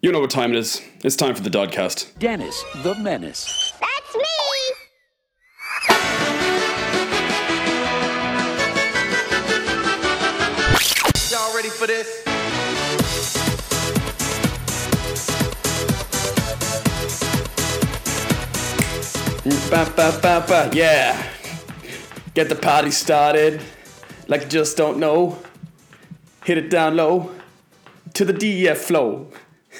You know what time it is. It's time for the Dodcast. Dennis the Menace. That's me! Y'all ready for this? Ba, ba, ba, ba. Yeah. Get the party started. Like you just don't know. Hit it down low. To the DEF flow.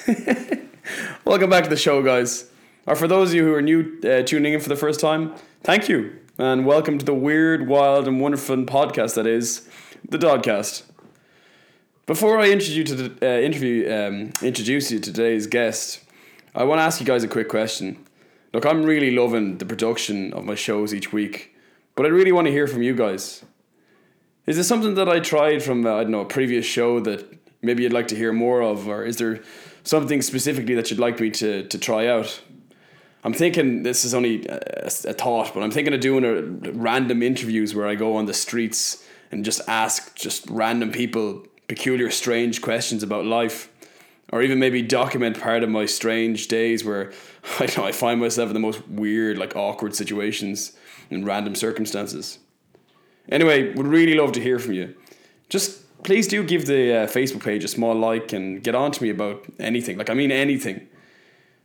Welcome back to the show, guys. Or for those of you who are new uh, tuning in for the first time, thank you. And welcome to the weird, wild, and wonderful podcast that is the Dodcast. Before I introduce you to the, uh, interview, um, introduce you to today's guest, I want to ask you guys a quick question. Look, I'm really loving the production of my shows each week, but I really want to hear from you guys. Is there something that I tried from uh, I don't know a previous show that maybe you'd like to hear more of, or is there something specifically that you'd like me to to try out? I'm thinking this is only a, a thought, but I'm thinking of doing a random interviews where I go on the streets and just ask just random people peculiar, strange questions about life, or even maybe document part of my strange days where I know I find myself in the most weird, like awkward situations in random circumstances. Anyway, would really love to hear from you. Just please do give the uh, Facebook page a small like and get on to me about anything. Like I mean anything.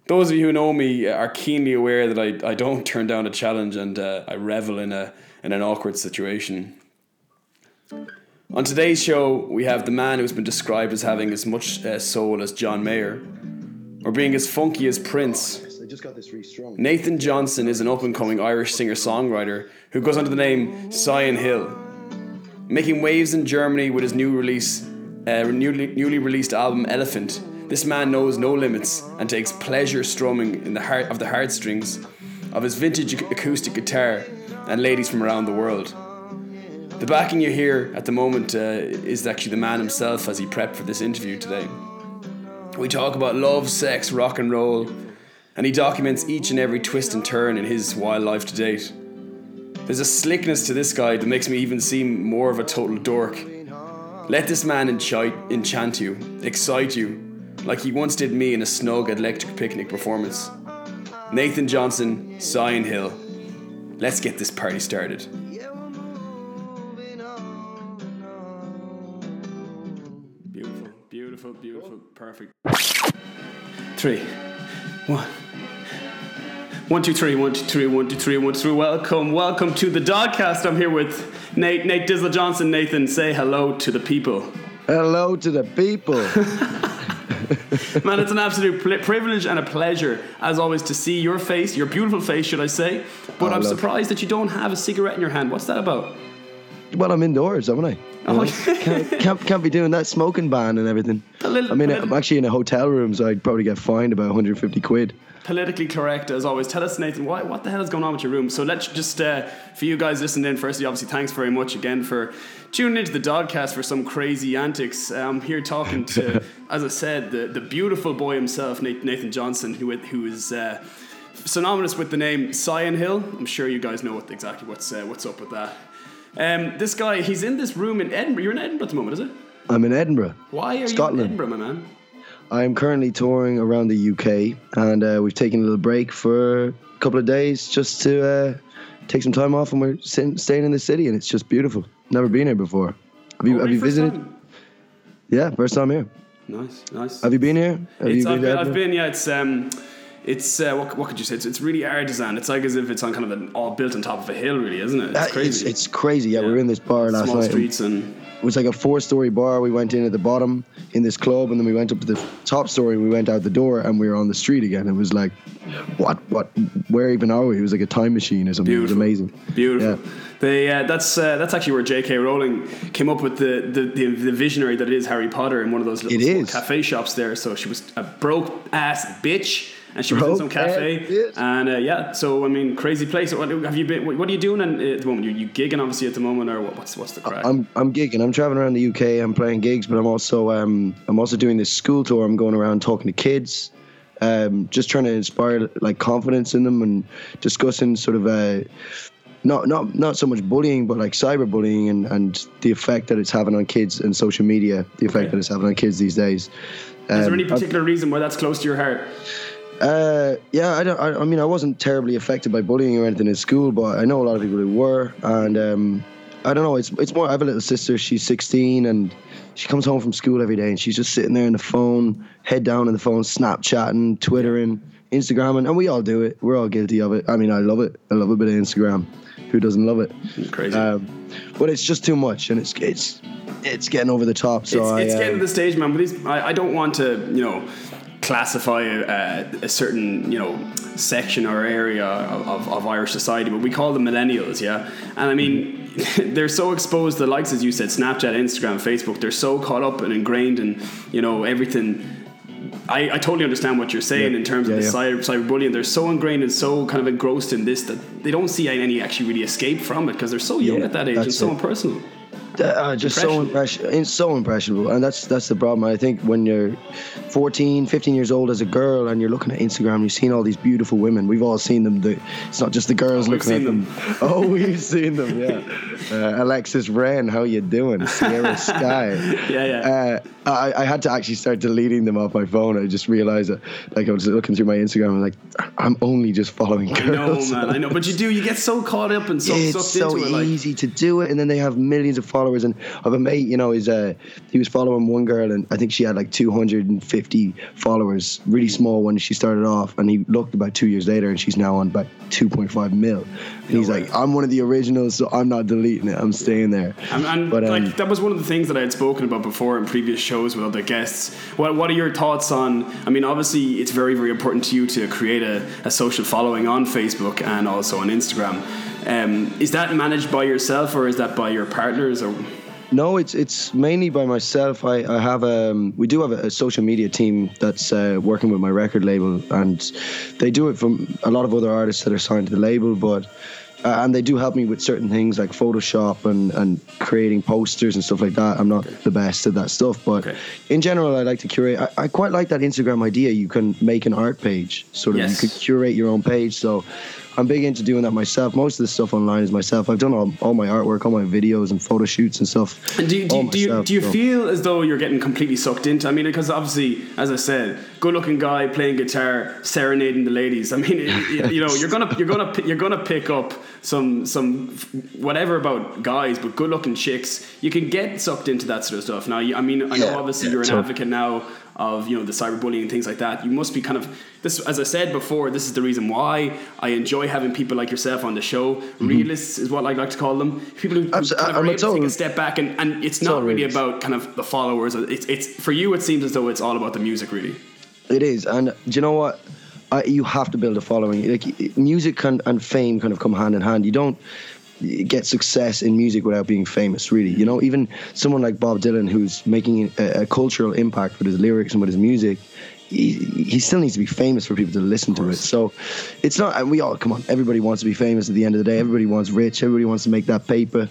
Those of you who know me are keenly aware that I, I don't turn down a challenge and uh, I revel in a in an awkward situation. On today's show, we have the man who's been described as having as much uh, soul as John Mayer, or being as funky as Prince. I just got this restrung. Nathan Johnston is an up and coming Irish singer songwriter who goes under the name Sion Hill. Making waves in Germany with his new release, uh, newly, newly released album Elephant, this man knows no limits and takes pleasure strumming in the heart of the heartstrings of his vintage acoustic guitar and ladies from around the world. The backing you hear at the moment uh, is actually the man himself as he prepped for this interview today. We talk about love, sex, rock and roll, and he documents each and every twist and turn in his wild life to date. There's a slickness to this guy that makes me even seem more of a total dork. Let this man enchant, enchant you, excite you, like he once did me in a snug electric picnic performance. Nathan Johnston, Sion Hill. Let's get this party started. Beautiful, beautiful, beautiful, perfect. Three, one. One, two, three, one, two, three, one, two, three, one, two, three. Welcome, welcome to the Dodcast. I'm here with Nate, Nate Dizzle Johnston. Nathan, say hello to the people. Hello to the people. Man, it's an absolute pl- privilege and a pleasure, as always, to see your face, your beautiful face, should I say. But Oh, I'm surprised that you don't have a cigarette in your hand. What's that about? well, I'm indoors, haven't I? Oh, you Oh, know, can't, can't, can't be doing that smoking ban and everything. A little- I mean, little- I'm actually in a hotel room, so I'd probably get fined about 150 quid. Politically correct, as always. Tell us, Nathan, why, what the hell is going on with your room? So let's just, uh, for you guys listening in, firstly, obviously, thanks very much again for tuning into the Dodcast for some crazy antics. I'm here talking to, as I said, the, the beautiful boy himself, Nathan Johnston, who, who is. Uh, synonymous with the name Sion Hill. I'm sure you guys know what exactly what's uh, what's up with that. Um, this guy, he's in this room in Edinburgh. You're in Edinburgh at the moment, is it? I'm in Edinburgh. Why are you Scotland. in Edinburgh, my man? I'm currently touring around the UK, and uh, we've taken a little break for a couple of days just to uh, take some time off, and we're sitting, staying in the city, and it's just beautiful. Never been here before. Have you, have you visited? time? Yeah, first time here. Nice, nice. Have you been here? Have It's, you I've, been, I've been, yeah. It's um, it's uh, what, what could you say? It's, it's really artisan. It's like as if it's on kind of an all built on top of a hill, really, isn't it? It's Uh, It's, crazy. it's crazy. Yeah, we were in this bar last small night. streets and It was like a four-story bar. We went in at the bottom in this club, and then we went up to the top story. We went out the door, and we were on the street again. It was like, what? What? Where even are we? It was like a time machine or something. It was amazing. Beautiful. Yeah. They, uh, that's uh, that's actually where J.K. Rowling came up with the, the, the, the visionary that is Harry Potter in one of those little It small is. cafe shops there. So she was a broke ass bitch, and she was in some cafe. And uh, yeah, so I mean, crazy place. What have you been? What, what are you doing in, at the moment? You, you gigging obviously at the moment, or what, what's what's the crack? I'm I'm gigging. I'm traveling around the UK. I'm playing gigs, but I'm also um I'm also doing this school tour. I'm going around talking to kids, um just trying to inspire like confidence in them and discussing sort of uh not not not so much bullying, but like cyberbullying and and the effect that it's having on kids and social media, the effect Okay. that it's having on kids these days. Is there Um, any I've- particular reason why that's close to your heart? Uh, yeah, I don't. I, I mean, I wasn't terribly affected by bullying or anything in school, but I know a lot of people who were, and um, I don't know. It's it's more. I have a little sister. She's 16, and she comes home from school every day, and she's just sitting there in the phone, head down in the phone, Snapchatting, Twittering, Instagramming, and we all do it. We're all guilty of it. I mean, I love it. I love a bit of Instagram. Who doesn't love it? It's Crazy. Um, but it's just too much, and it's it's it's getting over the top. So it's, I, it's uh, getting to the stage, man. But I, I don't want to, you know, classify a, a certain, you know, section or area of, of, Irish society, but we call them millennials, yeah. And I mean, they're so exposed to the likes, as you said, Snapchat, Instagram, Facebook. They're so caught up and ingrained in, you know, everything. I, I totally understand what you're saying Yeah. in terms Yeah, of the yeah. cyber, cyberbullying. They're so ingrained and so kind of engrossed in this that they don't see any actually really escape from it because they're so young at that age and so it. impersonal. Uh, just so impression, it's so impressionable, and that's that's the problem. I think when you're 14, 15 years old as a girl, and you're looking at Instagram, you've seen all these beautiful women. We've all seen them. The, it's not just the girls Oh, looking at seen them. Oh, we've seen them. Yeah. Uh, Alexis Ren, how you doing? Sierra Skye. Yeah, yeah. Uh, I, I had to actually start deleting them off my phone. I just realized that, like, I was looking through my Instagram, and like, I'm only just following I know, man. I know, but you do. You get so caught up and so it's sucked so into it. Like, easy to do it, and then they have millions of followers. And I have a mate, you know, is uh, he was following one girl, and I think she had like 250 followers, really small when she started off. And he looked about two years later, and she's now on about 2.5 mil. And he's way. like, I'm one of the originals, so I'm not deleting it. I'm staying there. And, and But, um, like that was one of the things that I had spoken about before in previous shows with other guests. What What are your thoughts on? I mean, obviously, it's very very important to you to create a, a social following on Facebook and also on Instagram. Um, is that managed by yourself or is that by your partners or? No, it's it's mainly by myself. I, I have um we do have a, a social media team that's uh, working with my record label, and they do it from a lot of other artists that are signed to the label, but. Uh, and they do help me with certain things like Photoshop and, and creating posters and stuff like that. I'm not the best at that stuff, but Okay. in general, I like to curate. I, I quite like that Instagram idea. You can make an art page, sort of. Yes. You could curate your own page. So I'm big into doing that myself. Most of the stuff online is myself. I've done all, all my artwork, all my videos and photo shoots and stuff. And do you, do, you, do, you, myself, do you so. feel as though you're getting completely sucked into? I mean, because obviously, as I said, good-looking guy playing guitar, serenading the ladies. I mean, it, it- you know, you're gonna you're gonna you're gonna pick up some some whatever about guys, but good-looking chicks. You can get sucked into that sort of stuff. Now, I mean, I know Yeah, obviously yeah, you're an so- advocate now of you know the cyberbullying and things like that. You must be kind of this. As I said before, this is the reason why I enjoy having people like yourself on the show. Mm-hmm. Realists is what I like to call them. People who, who kind of are able to take a step back and, and it's not really about kind of the followers. It's it's for you. It seems as though it's all about the music, really. It is, and do you know what? I, you have to build a following. Like music can, and fame kind of come hand in hand. You don't get success in music without being famous, really. You know, even someone like Bob Dylan, who's making a, a cultural impact with his lyrics and with his music. He, he still needs to be famous for people to listen to it. So it's not, and we all, come on, everybody wants to be famous at the end of the day. Everybody wants rich. Everybody wants to make that paper,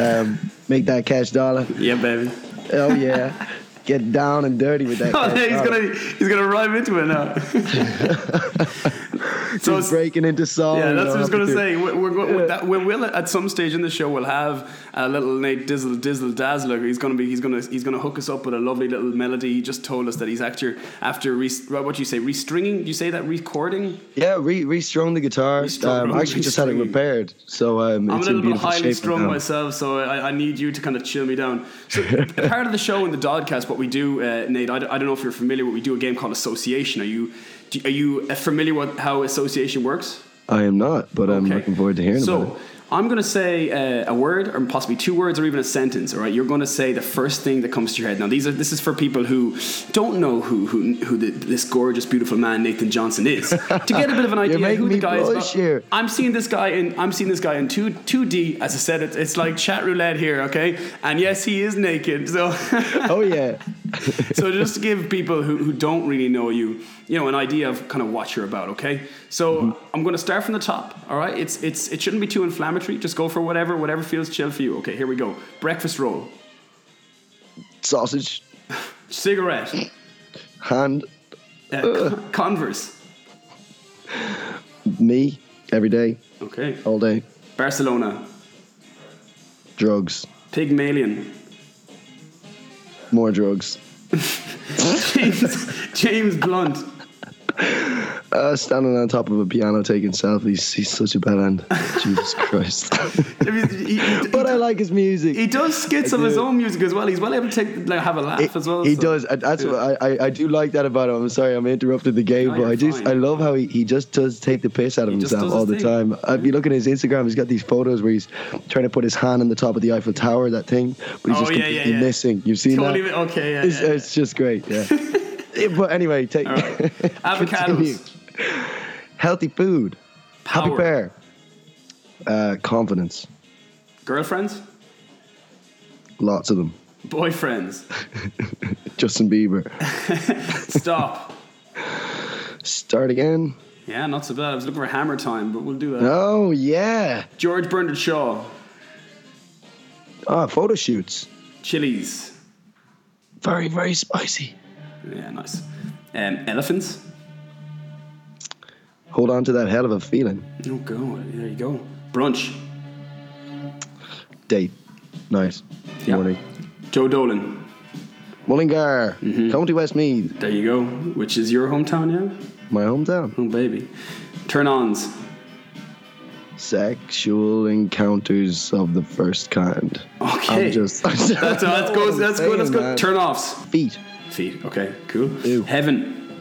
um, make that cash dollar. Yeah, baby. Oh, yeah. Get down and dirty with that. cash he's gonna he's gonna rhyme into it now. so it's, breaking into song. yeah, that's what I was gonna say. We're, we're, go- with that, we will at some stage in the show we'll have a little Nate Dizzle Dizzle Dazzler. He's gonna be he's gonna he's gonna hook us up with a lovely little melody. He just told us that he's after after re, what you say restringing. Do you say that recording? Yeah, re restrung the guitar. Restrung, Um, I actually just had it repaired, so um, I'm it's a in little bit highly strung myself, so I, I need you to kind of chill me down. So, part of the show in the Dodcast, what we do, uh, Nate, I, d- I don't know if you're familiar, but we do a game called Association. Are you do, are you familiar with how association works? I am not, but I'm looking forward to hearing so, about it. I'm going to say uh, a word, or possibly two words, or even a sentence. All right, you're going to say the first thing that comes to your head. Now, these are this is for people who don't know who who, who the, this gorgeous, beautiful man Nathan Johnston is. to get a bit of an idea who the guy is. here. I'm seeing this guy in I'm seeing this guy in two two D. As I said, it's, it's like chat roulette here. Okay, and yes, he is naked. So. Oh yeah, so just to give people who, who don't really know you, you know, an idea of kind of what you're about, okay? So I'm going to start from the top, all right? It's it's it shouldn't be too inflammatory. Just go for whatever whatever feels chill for you. Okay, here we go. Breakfast roll, sausage, cigarette, hand, uh, Con- Converse, me every day, okay? all day. Barcelona, Drugs, Pygmalion, more drugs. James James Blunt. Uh, standing on top of a piano taking selfies. He's such a bad end. Jesus Christ. I he, he- but I like his music. he does skits I of his own music as well. He's well able to take like have a laugh He- as well. He so- does. and That's what I, I, I do like that about him. I'm sorry, I'm interrupting the game, No, but I do. fine. I love how he, he just does take the piss out of himself all the thing. time. Uh, If you look at his Instagram, he's got these photos where he's trying to put his hand on the top of the Eiffel Tower, that thing, but he's Oh, just yeah, completely yeah, yeah. missing. You've seen Totally. that? Okay. Yeah. It's, yeah. it's just great. Yeah. But anyway, take All right. Avocados. Healthy food. Happy pair. Uh, confidence. Girlfriends. Lots of them. Boyfriends. Justin Bieber. Stop. Start again. Yeah, not so bad. I was looking for hammer time, but we'll do that. Oh yeah. George Bernard Shaw. Ah, photo shoots. Chilies. Very very spicy. Yeah, nice. Um, elephants. Hold on to that hell of a feeling. Oh, go. There you go. Brunch. Date. Nice. Yeah. Morning. Joe Dolan. Mullingar. Mm-hmm. County Westmeath. There you go. Which is your hometown, yeah? My hometown. Oh, baby. Turn ons. Sexual encounters of the first kind. Okay. I'm just. That's, that's good. That's good. That's good. Turn offs. Feet. Feet. Okay, cool. Ew. Heaven.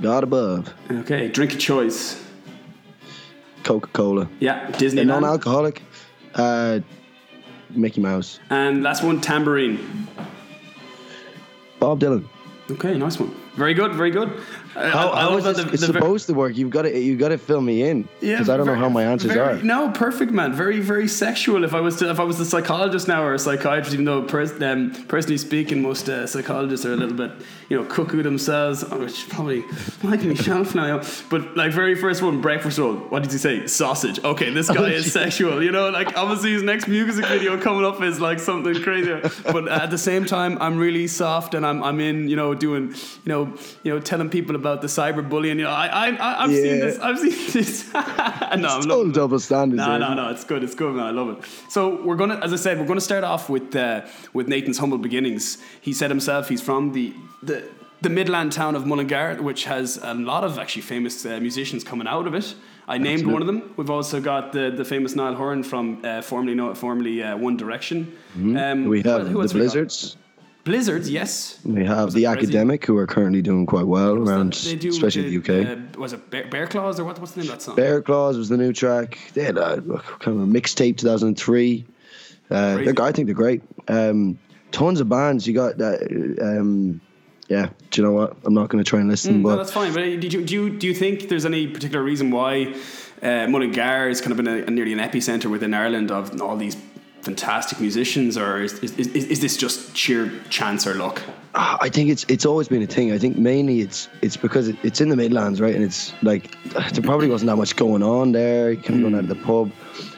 God above. Okay, drink of choice. Coca Cola. Yeah, Disney. Non-alcoholic. Uh, Mickey Mouse. and last one, tambourine. Bob Dylan. Okay, nice one. Very good. Very good. I, How, I, I how love is that this, the- it's the ver- supposed to work? You've got to you got to fill me in because I don't know how my answers very- are. No, perfect, man. Very, very sexual. If I was to, if I was a psychologist now or a psychiatrist, even though pers- um, personally speaking, most uh, psychologists are a little bit, you know, cuckoo themselves, which probably like myself now. But like very first one, breakfast roll. What did he say? Sausage. Okay, this guy is sexual. You know, like obviously his next music video coming up is like something crazy. But at the same time, I'm really soft and I'm I'm in, you know, doing, you know, you know, telling people about the cyberbullying. You know, I I I've seen Yeah. this. I've seen this. no, I'm Total double standards. No, no, no. It's good. It's good, man. I love it. So we're gonna, as I said, we're gonna start off with uh, with Nathan's humble beginnings. He said himself he's from the the the Midland town of Mullingar, which has a lot of actually famous uh, musicians coming out of it. I named one of them. We've also got the, the famous Niall Horan from uh, formerly no, formerly uh, One Direction. Um, We have who the else we? Blizzards. Blizzards, yes. We have the academic who are currently doing quite well around, They do especially the, the UK. Uh, was it Bear, Bear Claws or what? What's the name of that song? Bear Claws was the new track. They had a kind of a mixtape 2003. Uh. I think they're great. Um, tons of bands. You got that. Um, yeah. Do you know what? I'm not going to try and listen, Mm, no, but that's fine. But uh, did you, do you do you think there's any particular reason why uh, Mullingar is kind of been a, nearly an epicenter within Ireland of all these fantastic musicians, or is, is, is, is this just sheer chance or luck? Ah, I think it's it's always been a thing. I think mainly it's it's because it, it's in the Midlands, right? And it's like there probably wasn't that much going on there. You couldn't go out of the pub.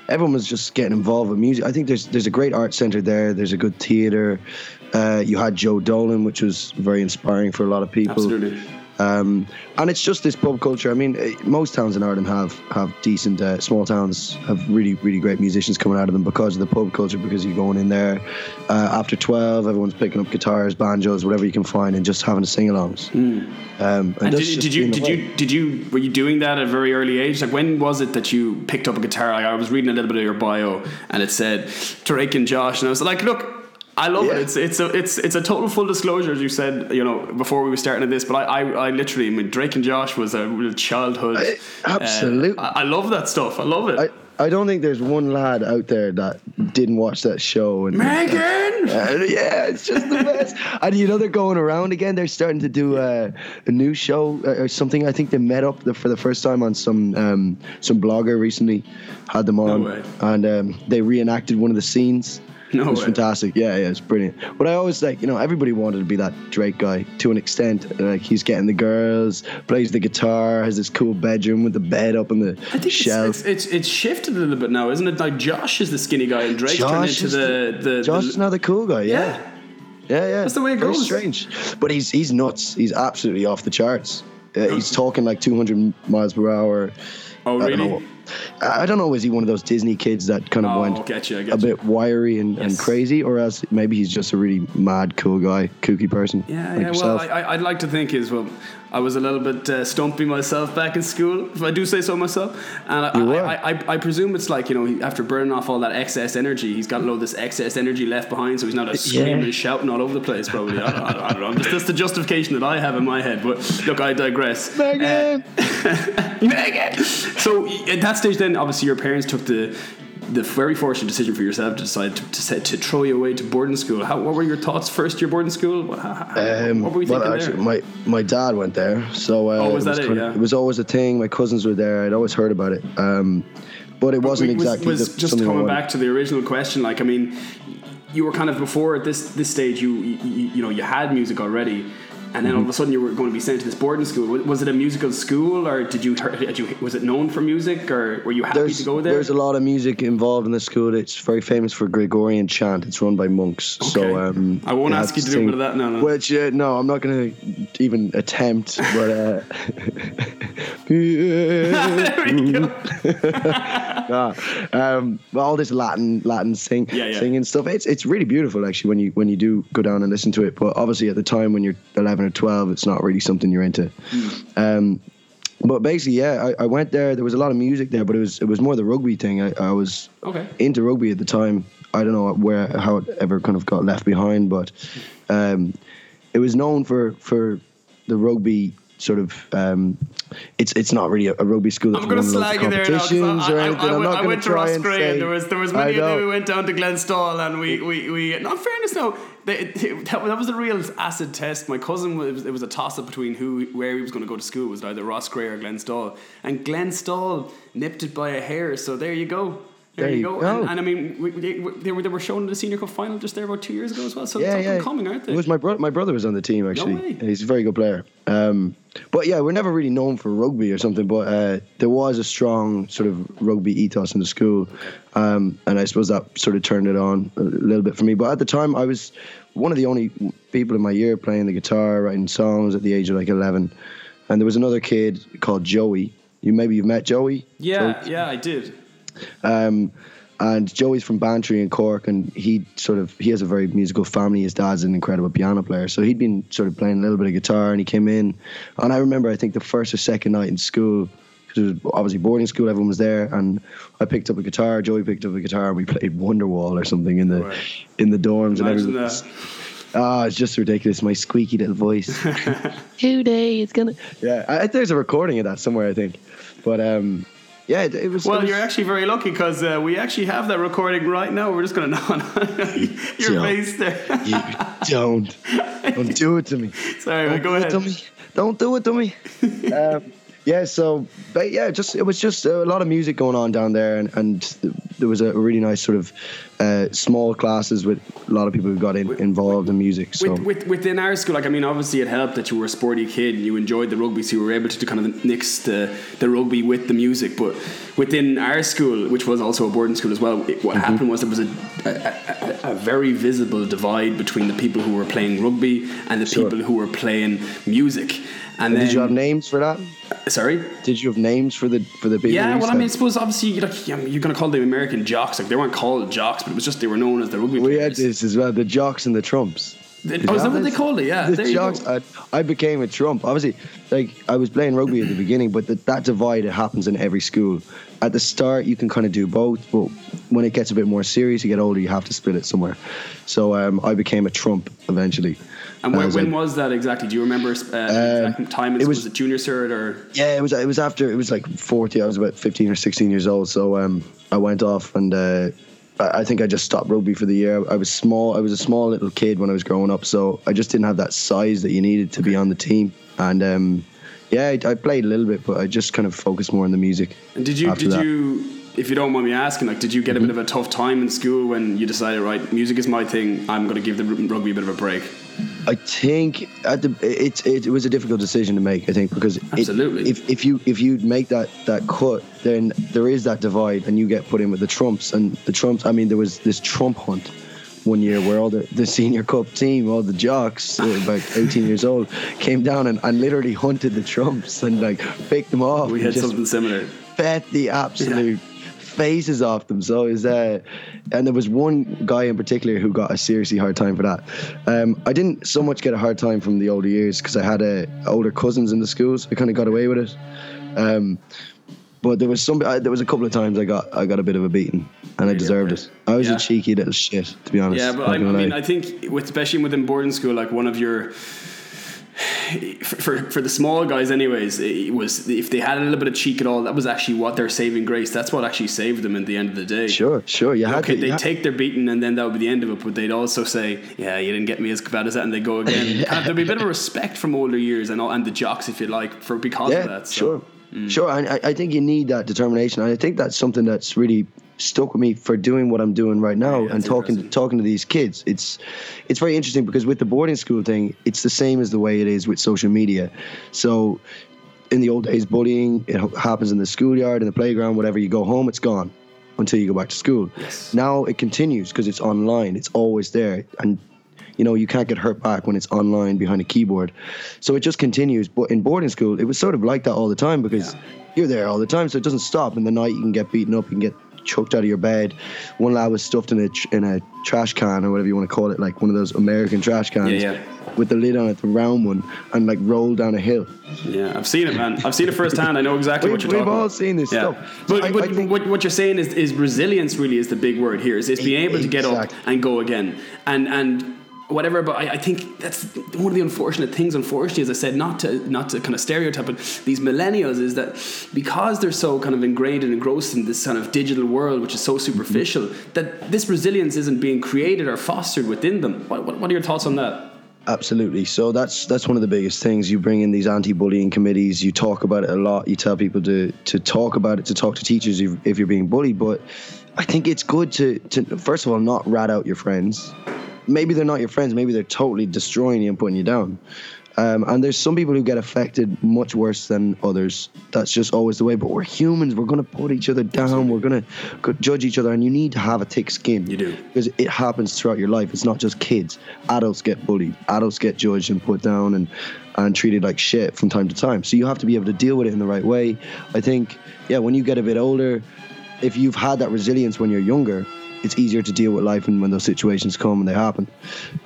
Everyone was just getting involved with music. I think there's there's a great art centre there. There's a good theatre. Uh, you had Joe Dolan, which was very inspiring for a lot of people. Absolutely. Um, and it's just this pub culture. I mean, eh, most towns in Ireland have have decent uh, small towns have really really great musicians coming out of them because of the pub culture. Because you're going in there uh, after twelve, everyone's picking up guitars, banjos, whatever you can find, and just having sing-alongs. Um, and And did, did you did way. you did you were you doing that at a very early age? Like when was it that you picked up a guitar? Like I was reading a little bit of your bio, and it said Drake and Josh, and I was like, look. I love Yeah. it. It's it's a it's it's a total full disclosure, as you said, you know, before we were starting this. But I, I, I literally, I mean, Drake and Josh was a real childhood. I- uh, absolutely. I, I love that stuff. I love it. I, I don't think there's one lad out there that didn't watch that show. And, Megan. Uh, yeah, it's just the best. and you know they're going around again. They're starting to do uh, a new show uh, or something. I think they met up the, for the first time on some um, some blogger recently had them on, way. and um, they reenacted one of the scenes. No it was way. fantastic. Yeah, yeah, it's brilliant. But I always like, you know, everybody wanted to be that Drake guy to an extent. Like he's getting the girls, plays the guitar, has this cool bedroom with the bed up on the I think shelf. it's, it's, it's it's shifted a little bit now, isn't it? Like Josh is the skinny guy, and Drake turned into is the the, Josh the is now the cool guy. Yeah, yeah. yeah, yeah. That's the way it Very goes. Strange, but he's he's nuts. He's absolutely off the charts. Uh, he's talking like 200 miles per hour. Oh I don't really? I don't know. Is he one of those Disney kids that kind of Oh, went get you, I a bit wiry and, and crazy, or else maybe he's just a really mad, cool guy, kooky person Yeah, like yeah. Well, yourself? I, I- I'd like to think is well, I was a little bit uh, stumpy myself back in school, if I do say so myself. And I. I, I, I presume it's like you know, after burning off all that excess energy, he's got a load of this excess energy left behind, so he's not screaming Yeah. and shouting all over the place. Probably, I, I, I don't know. That's, that's the justification that I have in my head. But look, I digress. Megan! Megan. So at that stage, then obviously your parents took the the very fortunate decision for yourself to decide to, to, say- to throw you away to boarding school. How, what were your thoughts first year boarding school? What, how- Um, what were we well, thinking actually, there? my my dad went there, so uh, Oh, was it that was it? kinda- Yeah. it was always a thing. My cousins were there. I'd always heard about it, um, but it wasn't was, exactly was the, just coming back to the original question. Like, I mean, you were kind of before at this this stage. You you, you know you had music already, and then all of Mm-hmm. a sudden you were going to be sent to this boarding school. Was- it a musical school, or did you, did you was it known for music, or were you happy There's, to go there? there's a lot of music involved in the school. It's very famous for Gregorian chant. It's run by monks. So um, I won't ask you to do a bit of that, no, no. Which uh, no, I'm not going to even attempt. But uh, there we go. Um, all this Latin, Latin sing, Yeah, yeah. singing stuff. It's it's really beautiful actually when you when you do go down and listen to it. But obviously at the time when you're 11 or 12, it's not really something you're into. Hmm. Um, but basically, yeah, I, I went there. There was a lot of music there, but it was it was more the rugby thing. I, I was Okay. into rugby at the time. I don't know where how it ever kind of got left behind, but um, it was known for for the rugby sort of. Um, it's it's not really a, a rugby school. I'm going to slag you there now. I, I. I, I'm went- not I went to try Ross and Gray say- and there was there was I many of them who went down to Glenstal and we we, we no, in fairness though they, that, that was a real acid test. My cousin was it was a toss up between who where he was going to go to school was it either Roscrea or Glenstal and Glenstal nipped it by a hair. So there you go. There, There you go. go. And, and I mean, we, they, they were they were shown in the senior cup final just there about two years ago as well. So yeah, it's yeah. coming, aren't they? It was my brother. My brother was on the team actually. way. He's a very good player. Um, but yeah, we're never really known for rugby or something. But uh, there was a strong sort of rugby ethos in the school, um, and I suppose that sort of turned it on a little bit for me. But at the time, I was one of the only people in my year playing the guitar, writing songs at the age of like eleven, and there was another kid called Joey. You maybe you've met Joey. yeah, yeah, I did. Um, and Joey's from Bantry in Cork, and he sort of he has a very musical family. His dad's an incredible piano player, so he'd been sort of playing a little bit of guitar, and he came in. And I remember, I think the first or second night in school, because it was obviously boarding school, everyone was there, and I picked up a guitar. Joey picked up a guitar, and we played Wonderwall or something in the Right. in the dorms, and Imagine everyone. that. Ah, it's just ridiculous. My squeaky little voice. Today it's gonna. Yeah, I, I- there's a recording of that somewhere, I think. But um, yeah, it, it was. Well, it was, you're actually very lucky because uh, we actually have that recording right now. We're just going to your Joe. face there. You don't. Don't do it to me. Sorry, Don't go do ahead. it to me. Don't do it to me. um, yeah, so but yeah, just it was just a lot of music going on down there, and, and there was a really nice sort of uh, small classes with a lot of people who got in, involved in music. So With, with, within our school, like I mean, obviously it helped that you were a sporty kid and you enjoyed the rugby, so you were able to kind of mix the, the rugby with the music. But within our school, which was also a boarding school as well, it, Mm-hmm. what happened was there was a, a, a, a very visible divide between the people who were playing rugby and the Sure. people who were playing music. And then, did you have names for that? Sorry. Did you have names for the for the people? Yeah, well, I mean, I suppose obviously you're, like, you're going to call them American jocks. Like they weren't called jocks, but it was just they were known as the rugby we players. had this as well. The jocks and the trumps. The- oh, is that what they called it? Yeah, the there you go. jocks. I, I became a trump. Obviously, like I was playing rugby at the beginning, but that that divide it happens in every school. At the start, you can kind of do both, but when it gets a bit more serious, you get older, you have to split it somewhere. So um, I became a trump eventually. And when, As when was that exactly? Do you remember uh, the time? it was, was- was it junior cert or? Yeah, it was. It was after. It was like forty. I was about fifteen or sixteen years old. So um, I went off and uh, I think I just stopped rugby for the year. I was small. I was a small little kid when I was growing up, so I just didn't have that size that you needed to be on the team. And um, yeah, I, I played a little bit, but I just kind of focused more on the music. And did you did that. you if you don't mind me asking, like, did you get a bit of a tough time in school when you decided, right, music is my thing. I'm going to give the rugby a bit of a break. I think at the it, it it was a difficult decision to make. I think because it- if if you if you make that that cut, then there is that divide, and you get put in with the trumps and the trumps. I mean, there was this trump hunt one year where all the, the senior cup team, all the jocks, uh, about 18 years old, came down and, and literally hunted the trumps and like picked them off. We had something similar. bet the absolute faces off them. So is uh, and there was one guy in particular who got a seriously hard time for that. Um, I didn't so much get a hard time from the older years because I had uh, older cousins in the schools. I kind of got away with it. Um, but there was some. Uh, there was a couple of times I got I got a bit of a beating, and I deserved it. I was Yeah. a cheeky little shit, to be honest. Yeah, but I, I mean. I think with especially within boarding school, like one of your for, for the small guys, anyways, it was if they had a little bit of cheek at all, that was actually what their saving grace. That's what actually saved them at the end of the day. sure, sure. You had Okay, to. they'd you had- take their beating and then that would be the end of it, but they'd also say, Yeah, you didn't get me as bad as that, and they go again. there'd be a bit of respect from older years and all, and the jocks, if you like, for because yeah, of that. So. sure, mm. sure. And I, I think you need that determination. And I think that's something that's really stuck with me for doing what I'm doing right now Yeah, and talking to, talking to these kids. It's it's very interesting because with the boarding school thing, it's the same as the way it is with social media. So in the old days, bullying it happens in the schoolyard, in the playground, whatever. You go home, it's gone until you go back to school. Yes. Now it continues because it's online. It's always there, and you know you can't get hurt back when it's online behind a keyboard. So it just continues. But in boarding school, it was sort of like that all the time because you're there all the time, so it doesn't stop. In the night, you can get beaten up, you can get chucked out of your bed. One lad was stuffed in a tr- in a trash can or whatever you want to call it, like one of those American trash cans. Yeah, yeah. With the lid on it, the round one, and like rolled down a hill. Yeah, I've seen it, man. I've seen it firsthand. I know exactly what you're we've all seen this yeah. stuff. But, I- but I what, what you're saying is, is resilience really is the big word here. Is, is being able to get up and go again. And and whatever, but I, I think that's one of the unfortunate things, unfortunately, as I said, not to not to kind of stereotype, but these millennials is that because they're so kind of ingrained and engrossed in this kind of digital world, which is so superficial, mm-hmm. that this resilience isn't being created or fostered within them. What, what, what are your thoughts on that? Absolutely. So that's that's one of the biggest things. You bring in these anti-bullying committees. You talk about it a lot. You tell people to to talk about it, to talk to teachers if, if you're being bullied. But I think it's good to to first of all not rat out your friends. Maybe they're not your friends. Maybe they're totally destroying you and putting you down. Um, and there's some people who get affected much worse than others. That's just always the way. But we're humans. We're gonna put each other down. We're gonna judge each other, and you need to have a thick skin. You do. because it happens throughout your life. It's not just kids. Adults get bullied. Adults get judged and put down and and treated like shit from time to time. So you have to be able to deal with it in the right way. I think, yeah, when you get a bit older, if you've had that resilience when you're younger, it's easier to deal with life and when those situations come and they happen.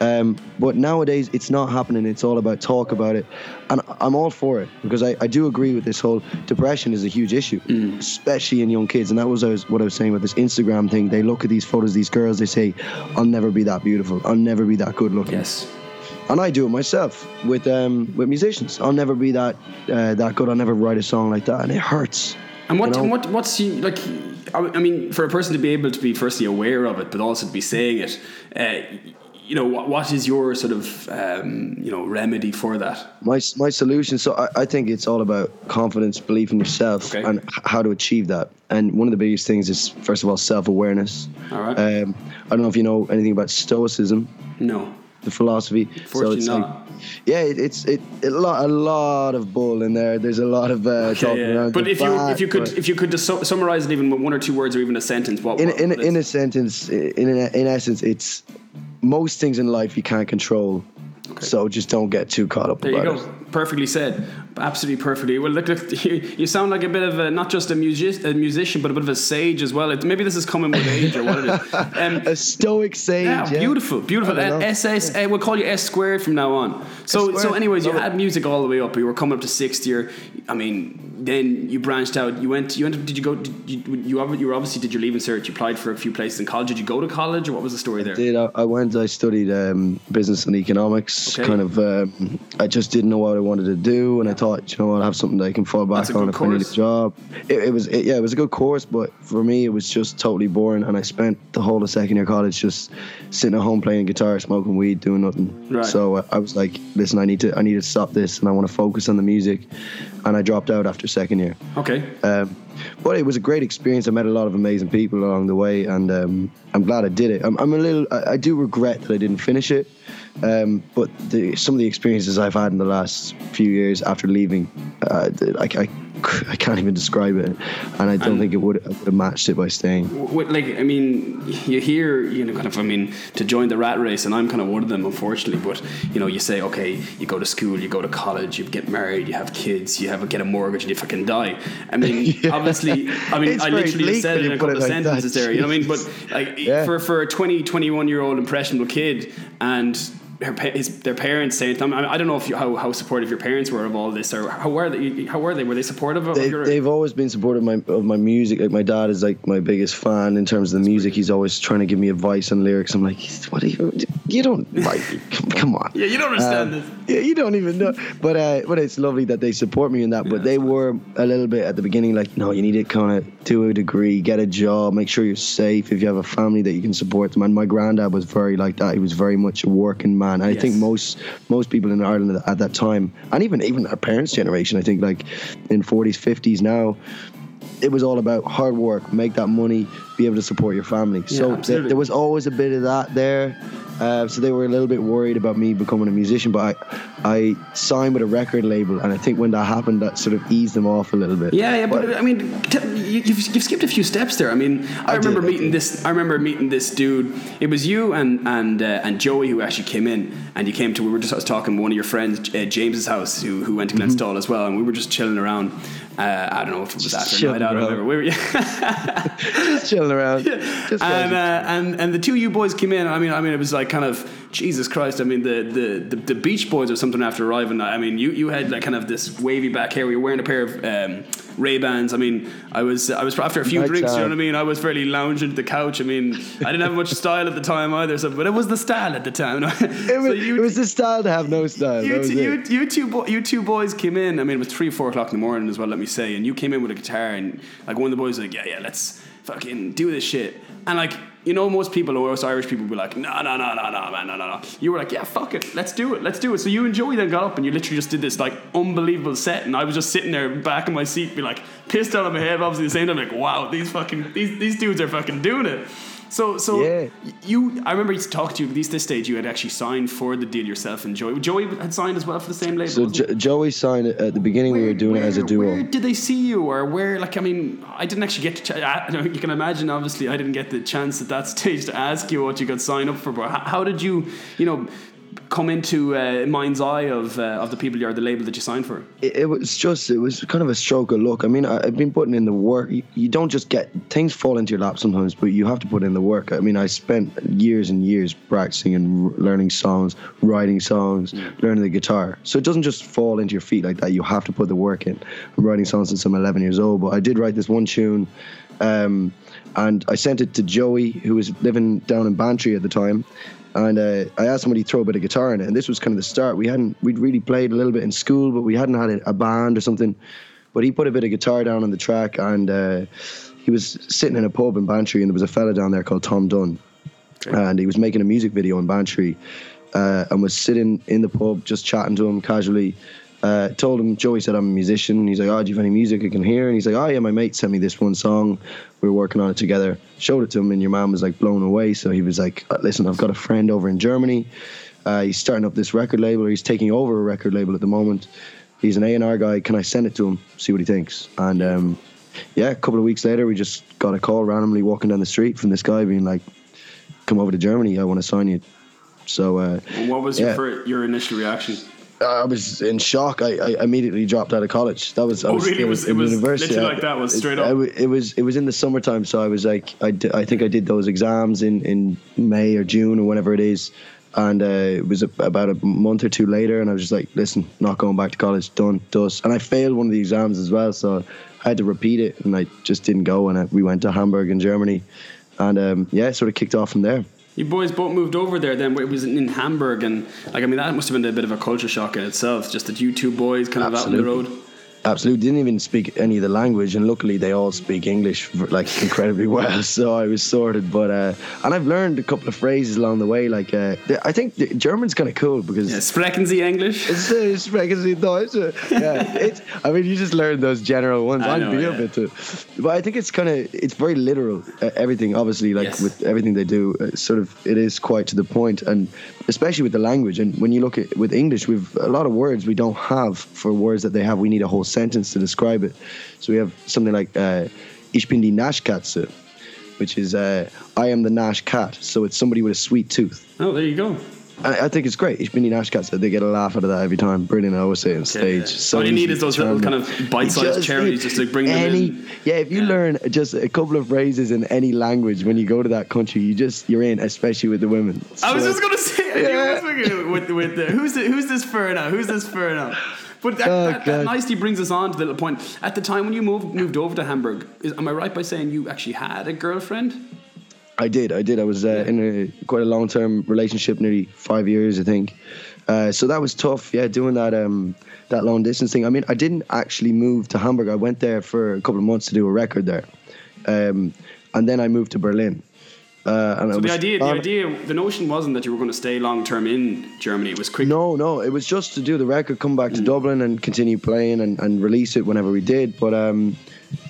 Um, but nowadays, it's not happening. It's all about talk about it, and I'm all for it because I, I do agree with this whole depression is a huge issue, especially in young kids. And that was, I was what I was saying with this Instagram thing. They look at these photos, these girls, they say, "I'll never be that beautiful. I'll never be that good looking." Yes. and I do it myself with um, with musicians. I'll never be that uh, that good. I'll never write a song like that, and it hurts. And what, you know? what what's you like? I mean, for a person to be able to be firstly aware of it, but also to be saying it, uh, you know, what, what is your sort of um, you know remedy for that? my my solution. So I, I think it's all about confidence, belief in yourself, Okay. and how to achieve that. And one of the biggest things is first of all self awareness. All right. Um, I don't know if you know anything about Stoicism, No, the philosophy. Fortunately it's not. like, yeah, it, it's it, a lot a lot of bull in there. There's a lot of uh, talking yeah, around. But if you if you could if you could just su- summarize it even with one or two words or even a sentence, what in what- in what in a sentence, in, in essence, it's most things in life you can't control. So just don't get too caught up There you go. it. Perfectly said. Absolutely perfectly. Well, look, look you, you sound like a bit of a, not just a, music, a musician, but a bit of a sage as well. It, maybe this is coming with age or what it is. Um, A stoic sage. Yeah, yeah. beautiful, beautiful. I don't know. SS, uh, we'll call you S squared from now on. So, so, squared, anyways, you it. had music all the way up. You were coming up to sixth year. I mean, then you branched out. You went. You went. Did you go? Did you, you, you were obviously did your leaving cert. You applied for a few places in college. Did you go to college, or what was the story there? did. I, I went. I studied um, business and economics. Okay. Kind of. Um, I just didn't know what I wanted to do, and I thought, you know, what, I have something that I can fall back on if I need a job. It, it was. It, yeah, it was a good course, but for me, it was just totally boring. And I spent the whole of second year college just sitting at home playing guitar, smoking weed, doing nothing. Right. So I, I was like, listen, I need to. I need to stop this, and I want to focus on the music. And I dropped out after second year. Okay. Um, but it was a great experience. I met a lot of amazing people along the way, and um, I'm glad I did it. I'm, I'm a little. I, I do regret that I didn't finish it, um, but the, some of the experiences I've had in the last few years after leaving uh, like I, I can't even describe it, and I don't And- think it would, would have matched it by staying. What, like I mean, you hear you know kind of I mean to join the rat race, and I'm kind of one of them, unfortunately. But you know, you say okay, you go to school, you go to college, you get married, you have kids, you have a, get a mortgage, and you fucking die. I mean, Yeah. Obviously, I mean, I literally said it in a couple of like that. sentences there. You know what I mean? But like Yeah. for for a 20, 21 year old impressionable kid and. Her, his, their parents to them, I don't know if you, how, how supportive your parents were of all this, or how were they? How were they? Were they supportive of They, your? they've always been supportive of my of my music. Like my dad is like my biggest fan in terms of the music. He's always trying to give me advice on lyrics. I'm like, what are you? You don't like. Come, come on. yeah, you don't understand Um, this. Yeah, you don't even know. But uh, but it's lovely that they support me in that. But they were a little bit at the beginning like, no, you need to kind of do a degree, get a job, make sure you're safe. If you have a family that you can support them. And my granddad was very like that. He was very much a working man. And I think most most people in Ireland at that time, and even even our parents' generation, I think like in 40s, 50s now. It was all about hard work, make that money, be able to support your family. so th- there was always a bit of that there. Uh, so they were a little bit worried about me becoming a musician, but I, I signed with a record label, and I think when that happened, that sort of eased them off a little bit. Yeah, yeah, but, I mean, t- you, you've, you've skipped a few steps there. I mean, I, I remember I meeting did. this. I remember meeting this dude. It was you and and uh, and Joey who actually came in, and you came to. We were just I was talking to one of your friends, uh, James's house, who who went to Mm-hmm. Glenstal as well, and we were just chilling around. Uh, I don't know if it was Just after night or around. whatever. We were, yeah. just chilling around. Just and, uh, and and the two you boys came in. I mean, I mean, it was like kind of Jesus Christ. I mean, the the, the, the Beach Boys or something after arriving. I mean, you, you had like kind of this wavy back hair. You were wearing a pair of um, Ray Bans. I mean, I was I was after a few drinks. You know what I mean? I was fairly lounging to the couch. I mean, I didn't have much style at the time either. So, but it was the style at the time. it, was, it was the style to have no style. you, two, you, you two bo- you two boys came in. I mean, it was three, four o'clock in the morning as well. Let me say, and you came in with a guitar, and like one of the boys was like, yeah, yeah, let's fucking do this shit. And like, you know, most people, or most Irish people, would be like, no, no, no, no, no, man, no, no, no. You were like, yeah, fuck it, let's do it, let's do it. So you and Joey then got up, and you literally just did this like unbelievable set, and I was just sitting there back in my seat, be like pissed out of my head, obviously the same time, like, wow, these fucking these these dudes are fucking doing it. So, so Yeah. you, I remember you talked to you at least this stage. You had actually signed for the deal yourself, and Joey. Joey had signed as well for the same label. So jo- Joey signed at the beginning. we were doing it as a duo. Where did they see you, or where? Like, I mean, I didn't actually get to. I, you can imagine, obviously, I didn't get the chance at that stage to ask you what you got signed up for. But how, how did you, you know, come into uh, mind's eye of uh, of the people or the label that you signed for? it, it was just it was kind of a stroke of luck. I mean, I, I've been putting in the work. You, you don't just get things fall into your lap sometimes, but you have to put in the work. I mean, I spent years and years practicing and r- learning songs, writing songs, learning the guitar. So it doesn't just fall into your feet like that. You have to put the work in. I'm writing songs since I'm 11 years old, but I did write this one tune. Um, and I sent it to Joey, who was living down in Bantry at the time. And uh, I asked him would he throw a bit of guitar in it, and this was kind of the start. We hadn't we'd really played a little bit in school, but we hadn't had a, a band or something. But he put a bit of guitar down on the track, and uh, he was sitting in a pub in Bantry, and there was a fella down there called Tom Dunn, and he was making a music video in Bantry, uh, and was sitting in the pub just chatting to him casually. Uh, told him Joey said I'm a musician. And he's like, "Oh, do you have any music I can hear?" And he's like, "Oh yeah, my mate sent me this one song. We were working on it together." Showed it to him, and your mom was like blown away. So he was like, "Uh, "Listen, I've got a friend over in Germany. Uh, he's starting up this record label. Or he's taking over a record label at the moment. He's an A and R guy. Can I send it to him? See what he thinks?" And um, yeah, a couple of weeks later, we just got a call randomly walking down the street from this guy being like, "Come over to Germany. I want to sign you." So uh, What was Yeah. your your initial reaction? I was in shock. I, I immediately dropped out of college. That was I Oh, was really? It was- it was university. literally like that, was straight I up? w- It was it was in the summertime, so I was like I, I think I did those exams in in May or June or whenever it is, and uh, it was a, about a month or two later, and I was just like, listen, not going back to college, done, dust, and I failed one of the exams as well, so I had to repeat it, and I just didn't go, and I, we went to Hamburg in Germany, and um, yeah, it sort of kicked off from there. You boys both moved over there then. It was in Hamburg, and like I mean, that must have been a bit of a culture shock in itself. Just that you two boys kind of out on the road. Absolutely didn't even speak any of the language and luckily they all speak english like incredibly well so i was sorted but uh and i've learned a couple of phrases along the way like uh i think the german's kind of cool because Yeah, sprechen Sie English? it's, uh, sprechen Sie Deutsch? Yeah, it's. I mean, you just learn those general ones. I know, feel yeah. it too, but I think it's kind of it's very literal. Uh, everything, obviously, like Yes. with everything they do, uh, sort of it is quite to the point, and especially with the language. And when you look at with English, we've a lot of words we don't have for words that they have. We need a whole sentence to describe it. So we have something like uh, "Ich bin die Naschkatze," which is uh, "I am the Nash cat." So it's somebody with a sweet tooth. Oh, there you go. I, I think it's great. Ich bin die Naschkatze. They get a laugh out of that every time. Brilliant. I always say on stage. yeah. So All you need is those little kind of bite-sized Just cherries just to bring them any, in. Yeah, if you Yeah. learn just a couple of phrases in any language when you go to that country, you just you're in, especially with the women. I was just gonna say, Yeah. knew I was thinking with with the, who's the, who's this for now? Who's this for now? But that, Oh, that, that nicely brings us on to the little point. At the time when you moved moved over to Hamburg, is, am I right by saying you actually had a girlfriend? I did. I did. I was uh, in a quite a long term relationship, nearly five years, I think. Uh, so that was tough. Yeah, doing that um, that long distance thing. I mean, I didn't actually move to Hamburg. I went there for a couple of months to do a record there, um, and then I moved to Berlin. Uh, and So the idea, the idea, the notion wasn't that you were going to stay long term in Germany. It was quick. No, no, it was just to do the record, come back to Dublin, and continue playing and, and release it whenever we did. But um,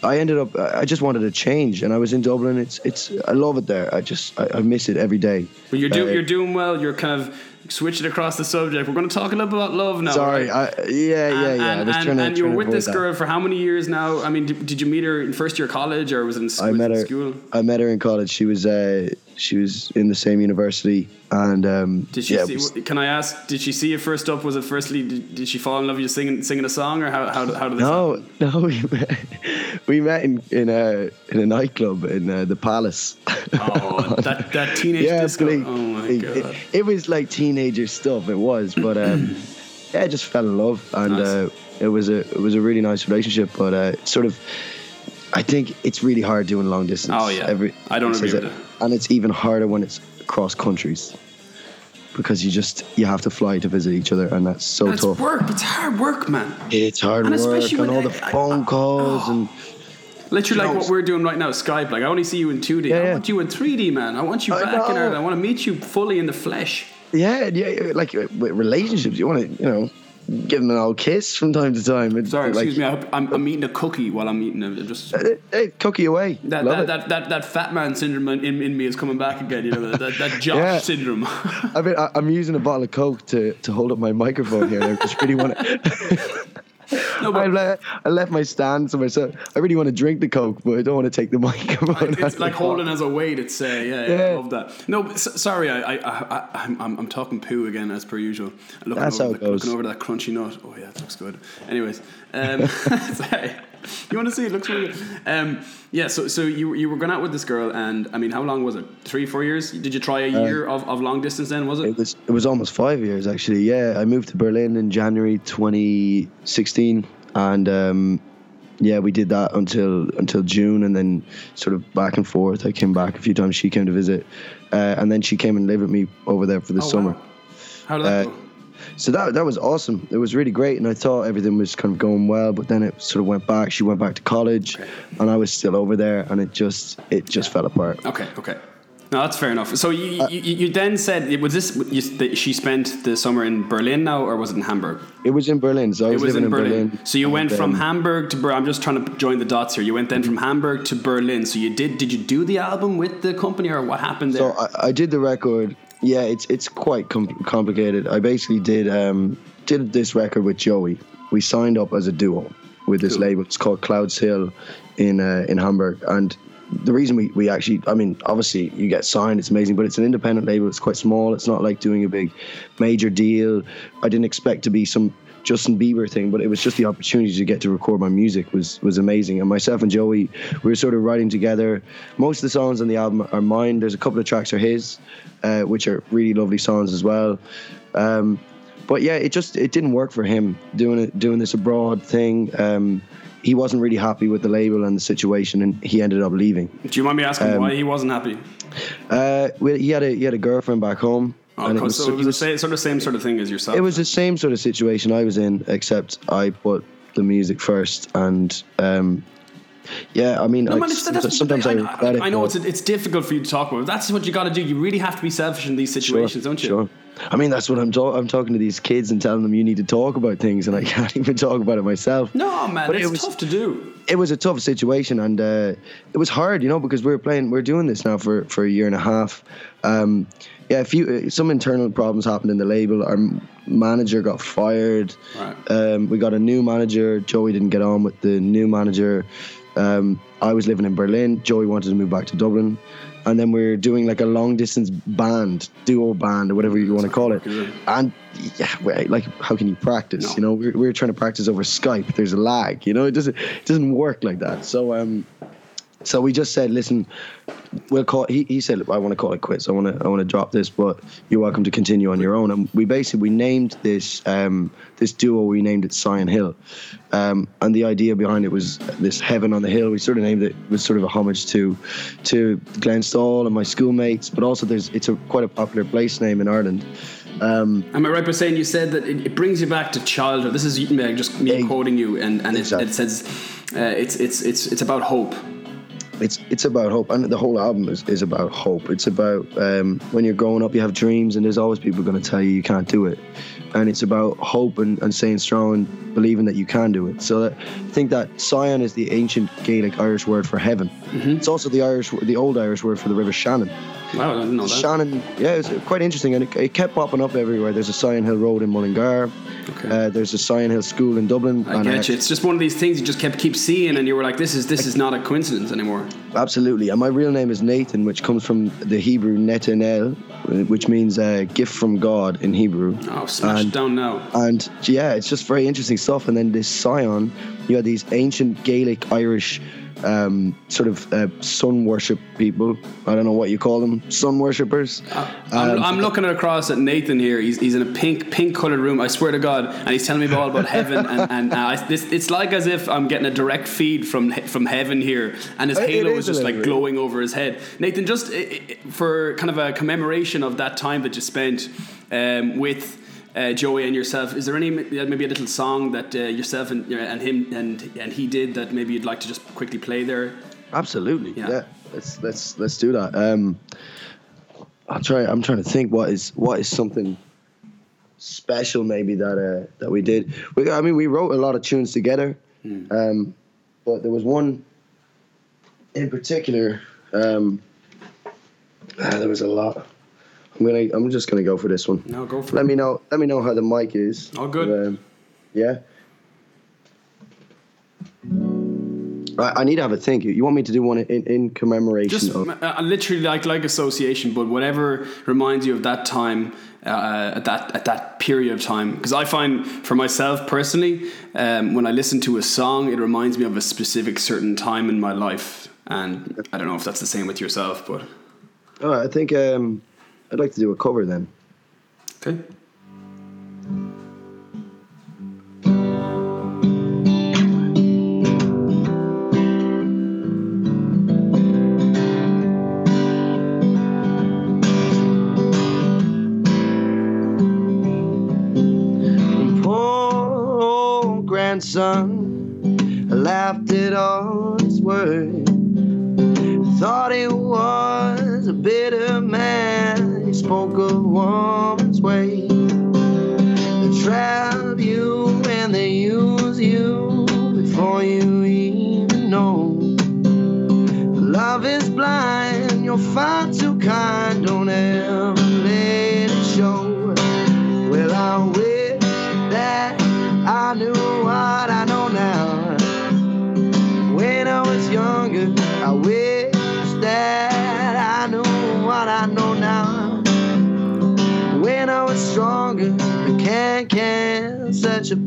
I ended up, I just wanted a change, and I was in Dublin. It's, it's, I love it there. I just, I, I miss it every day. But you're do, Uh, you're doing well. You're kind of switching across the subject. We're going to talk a little bit about love now. Sorry, right? I, yeah, yeah, yeah. I And, and, and you were with this that. girl for how many years now? I mean, did, did you meet her in first year college or was it in, s- I met it her. school? I met her in college. She was, uh, she was in the same university, and um, Did she yeah, see? Can I ask? Did she see you first up? Was it firstly? Did, did she fall in love with you singing singing a song, or how how, how did this? No, happen? no, we met, in in a in a nightclub in uh, the Palace. Oh, that that teenage yeah, disco. bleak. Oh my Bleak. god. It, it was like teenager stuff. It was, but um, yeah, I just fell in love, and Nice. uh, it was a it was a really nice relationship. But uh, sort of, I think it's really hard doing long distance. Oh, yeah. I don't agree with it. that. And it's even harder when it's across countries. Because you just you have to fly to visit each other, and that's so And it's tough. work. It's hard work, man. It's hard And work especially and all the I- I- phone calls and Literally, like know, what we're doing right now, Skype. Like I only see you in two D. Yeah, I yeah. want you in three D, man. I want you I back in know. Ireland. I want to meet you fully in the flesh. yeah, yeah, like uh, with relationships, you want to you know give them an old kiss from time to time. It's Sorry, like, excuse me. I hope, I'm, I'm eating a cookie while I'm eating it. Just Hey, hey, cookie away. that that, that, that that fat man syndrome in, in me is coming back again. You know that that, Josh Yeah. syndrome. I mean, I, I'm using a bottle of Coke to, to hold up my microphone here. I just really want to. no, I, but I left my stand somewhere, so I really want to drink the Coke, but I don't want to take the microphone. out it's like holding as a weight. It's uh, yeah, yeah, I love that. No, but s- sorry, I, I, I, I'm, I'm I'm talking poo again as per usual. Looking That's over how it the, goes. Looking over that crunchy nut. Oh yeah, it looks good. Anyways, um, sorry. You want to see? It looks really good. Um, yeah. So so you you were going out with this girl, and I mean, how long was it? Three, four years? Did you try a year of, of long distance? Then was it? Uh, It was it was almost five years actually. Yeah, I moved to Berlin in January 2016, and um, yeah, we did that until until June, and then sort of back and forth. I came back a few times. She came to visit, uh, and then she came and lived with me over there for the Oh, summer. wow. How did that Uh, go? So that that was awesome. It was really great, and I thought everything was kind of going well. But then it sort of went back. She went back to college, and I was still over there, and it just it just fell apart. Okay, okay. No, that's fair enough. So you, Uh, you, you then said was this you, that she spent the summer in Berlin now, or was it in Hamburg? It was in Berlin, so I was, was living in Berlin. Berlin. So you went from Hamburg to Berlin. I'm just trying to join the dots here. You went then from Hamburg to Berlin. So you did? Did you do the album with the company, or what happened there? So I, I did the record. Yeah, it's it's quite com- complicated. I basically did um, did this record with Joey. We signed up as a duo with this Cool. label. It's called Clouds Hill in uh, in Hamburg. And the reason we, we actually, I mean, obviously you get signed, it's amazing, but it's an independent label. It's quite small. It's not like doing a big major deal. I didn't expect to be some Justin Bieber thing, but it was just the opportunity to get to record my music was was amazing. And myself and Joey, we were sort of writing together. Most of the songs on the album are mine. There's a couple of tracks are his, uh, which are really lovely songs as well. Um, but yeah, it just it didn't work for him doing it doing this abroad thing. Um, he wasn't really happy with the label and the situation, and he ended up leaving. Do you mind me asking um, why he wasn't happy? Uh, well, he had a he had a girlfriend back home, Oh, and so it was, he the same, sort of same sort of thing as yourself. it was the same sort of situation I was in, except I put the music first, and um, yeah, I mean, No, I, man, it's- that's- sometimes I, I. I know it's it's difficult for you to talk about. That's what you got to do. You really have to be selfish in these situations, don't you? Sure. I mean, that's what I'm talking. I'm talking to these kids and telling them you need to talk about things, and I can't even talk about it myself. No, man, But it's it was- tough to do. it was a tough situation and uh, it was hard, you know, because we're playing, we are doing this now for, for a year and a half. Um, yeah, a few uh, some internal problems happened in the label. Our manager got fired. Right. Um, we got a new manager. Joey didn't get on with the new manager. Um, I was living in Berlin. Joey wanted to move back to Dublin. And then we are doing like a long distance band, duo band, or whatever you want to call it. And yeah, like how can you practice? No. You know, we're, we're trying to practice over Skype. There's a lag. You know, it doesn't it doesn't work like that. So um, so we just said, listen, we'll call. He, he said, I want to call it quits. I want to I want to drop this, but you're welcome to continue on your own. And we basically we named this um, this duo. We named it Sion Hill, um, and the idea behind it was this heaven on the hill. We sort of named it was sort of a homage to to Glenstal and my schoolmates, but also there's it's a quite a popular place name in Ireland. Um, Am I right by saying you said that it, it brings you back to childhood? This is just me Ex- quoting you, and, and it, Exactly. it says uh, it's it's it's it's about hope. It's it's about hope. And the whole album is, is about hope. It's about um, when you're growing up you have dreams and there's always people going to tell you you can't do it and it's about hope and, and staying strong and believing that you can do it so that, i think that Sion is the ancient gaelic irish word for heaven it's also the irish the old irish word for the river shannon Wow, I didn't know that. Shannon, yeah, it's quite interesting, and it, it kept popping up everywhere. There's a Sion Hill Road in Mullingar. Okay. Uh, there's a Sion Hill School in Dublin. I and, get uh, you. It's just one of these things you just kept keep seeing, and you were like, "This is this is not a coincidence anymore." Absolutely. And my real name is Nathan, which comes from the Hebrew Netanel, which means uh, gift from God in Hebrew. Oh, smash And- it down now. And yeah, it's just very interesting stuff. And then this Sion, you had these ancient Gaelic Irish um, sort of uh, sun worship people. I don't know what you call them, sun worshippers. I'm, Um, I'm looking across at Nathan here. He's, he's in a pink pink colored room. I swear to God, and he's telling me all about heaven. And, and uh, I, this, it's like as if I'm getting a direct feed from from heaven here, and his halo is is just like glowing over his head. Nathan, just for kind of a commemoration of that time that you spent um, with. Uh, Joey and yourself, is there any maybe a little song that uh, yourself and and him and and he did that maybe you'd like to just quickly play there? Absolutely. Yeah. Yeah. Let's let's let's do that. Um, I'll try. I'm trying to think what is what is something special maybe that uh, that we did. We, I mean, we wrote a lot of tunes together, um, but there was one in particular. Um, ah, there was a lot. I'm gonna. I'm just gonna go for this one. No, go for Let it. me know. Let me know how the mic is. All good. Um, yeah. I, I need to have a think. You want me to do one in, in commemoration Just of? uh, literally like like association, but whatever reminds you of that time uh, at that at that period of time. Because I find for myself personally, um, when I listen to a song, it reminds me of a specific certain time in my life. And I don't know if that's the same with yourself, but right, I think um, I'd like to do a cover then. okay.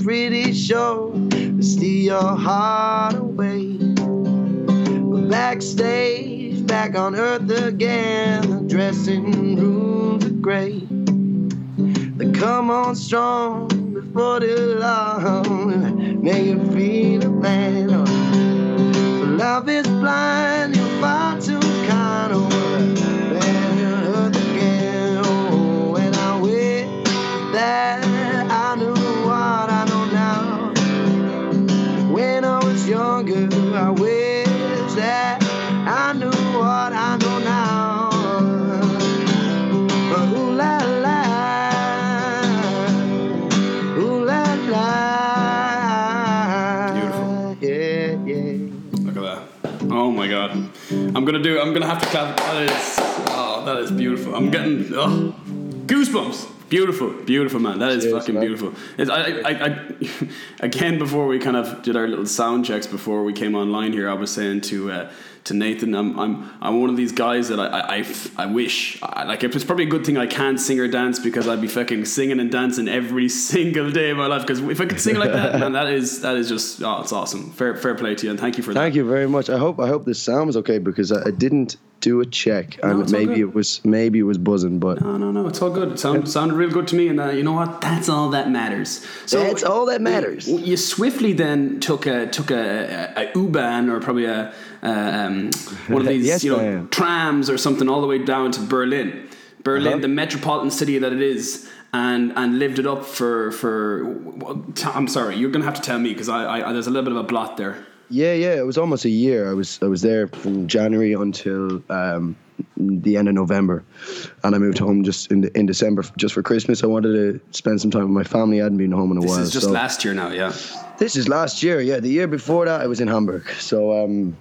Pretty sure to steal your heart away. But backstage, back on earth again, the dressing rooms are gray. They come on strong before too long, make you feel a man. Love is blind, gonna do I'm gonna have to clap that is oh that is beautiful. I'm getting oh, goosebumps. Beautiful, beautiful man. That is Cheers, fucking man. beautiful. It's, I, I, I, again, before we kind of did our little sound checks before we came online here, I was saying to uh, to Nathan, I'm, I'm I'm one of these guys that I I, I, wish I, like it's probably a good thing I can't sing or dance because I'd be fucking singing and dancing every single day of my life. Because if I could sing like that, man, that is that is just oh, it's awesome. Fair fair play to you and thank you for that. Thank you very much. I hope I hope this sound was okay because I, I didn't do a check and it's maybe it was maybe it was buzzing, but No, no, no. It's all good. It sounded, sounded real good to me, and uh, you know what? That's all that matters. So That's all that matters. You, you swiftly then took a took a, a, a U-Bahn or probably a, a um, one of these Yes, you know ma'am. trams or something all the way down to Berlin, Berlin, Uh-huh. the metropolitan city that it is. And, and lived it up for for. I'm sorry, you're gonna have to tell me because I, I there's a little bit of a blot there. Yeah, yeah, it was almost a year. I was I was there from January until um, the end of November, and I moved home just in in December just for Christmas. I wanted to spend some time with my family. I hadn't been home in a This while. This is just so- last year now, yeah. This is last year, yeah. The year before that, I was in Hamburg. So um,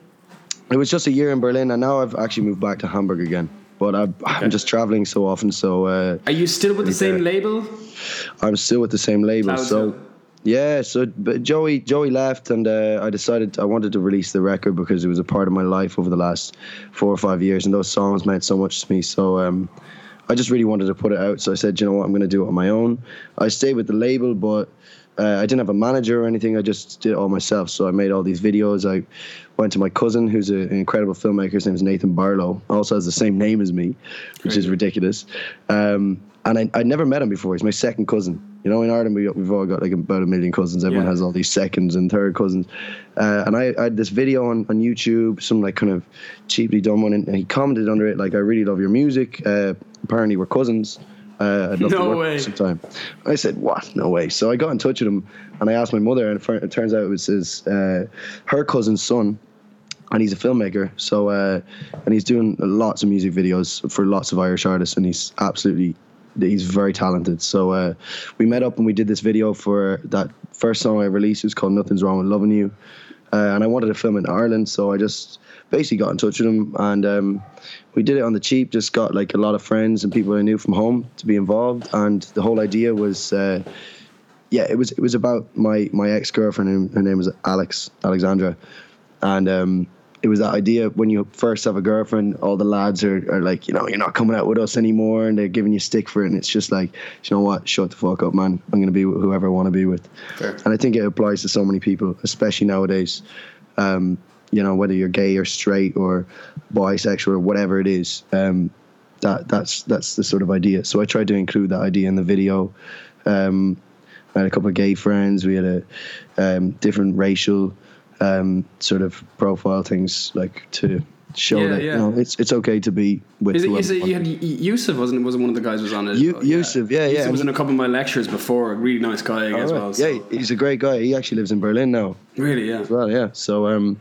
it was just a year in Berlin, and now I've actually moved back to Hamburg again. But I, I'm just traveling so often, so uh, Are you still with the same label? I'm still with the same label. So yeah, so but Joey Joey left, and uh, I decided I wanted to release the record because it was a part of my life over the last four or five years, and those songs meant so much to me. So um, I just really wanted to put it out. So I said, you know what, I'm going to do it on my own. I stayed with the label, but uh, I didn't have a manager or anything. I just did it all myself. So I made all these videos. I went to my cousin, who's a, an incredible filmmaker. His name is Nathan Barlow. Also has the same name as me, which is ridiculous. Um, and I, I'd never met him before. He's my second cousin. You know, in Ireland, we, we've all got like about a million cousins. Everyone Yeah. has all these seconds and third cousins. Uh, and I, I had this video on, on YouTube, some like kind of cheaply done one, and, he commented under it, like, I really love your music. Uh, apparently, we're cousins. Uh, I'd love No to work way. sometime. I said, "What? No way!" So I got in touch with him, and I asked my mother, and it turns out it was his, uh, her cousin's son, and he's a filmmaker. So, uh, and he's doing lots of music videos for lots of Irish artists, and he's absolutely, he's very talented. So, uh, we met up and we did this video for that first song I released. It was called "Nothing's Wrong with Loving You," uh, and I wanted to film in Ireland, so I just basically got in touch with him, and um, we did it on the cheap. Just got like a lot of friends and people I knew from home to be involved, and the whole idea was. Uh, yeah, it was it was about my my ex girlfriend. Her name was Alex Alexandra, and um, it was that idea when you first have a girlfriend, all the lads are, are like, you know, you're not coming out with us anymore, and they're giving you stick for it, and it's just like, you know what, shut the fuck up, man. I'm gonna be with whoever I want to be with, Fair. and I think it applies to so many people, especially nowadays. Um, you know, whether you're gay or straight or bisexual or whatever it is, um, that that's that's the sort of idea. So I tried to include that idea in the video. Um, I had a couple of gay friends. We had a um, different racial um, sort of profile things like to show Yeah, that yeah. you know it's it's okay to be with Is it, it you you had Yusuf wasn't wasn't one of the guys was on it? Yu- Oh, Yusuf, yeah, yeah, Yusuf was in a couple of my lectures before. A really nice guy to. as All well. so- Yeah, he's a great guy. He actually lives in Berlin now really, yeah. as well. Yeah, so um,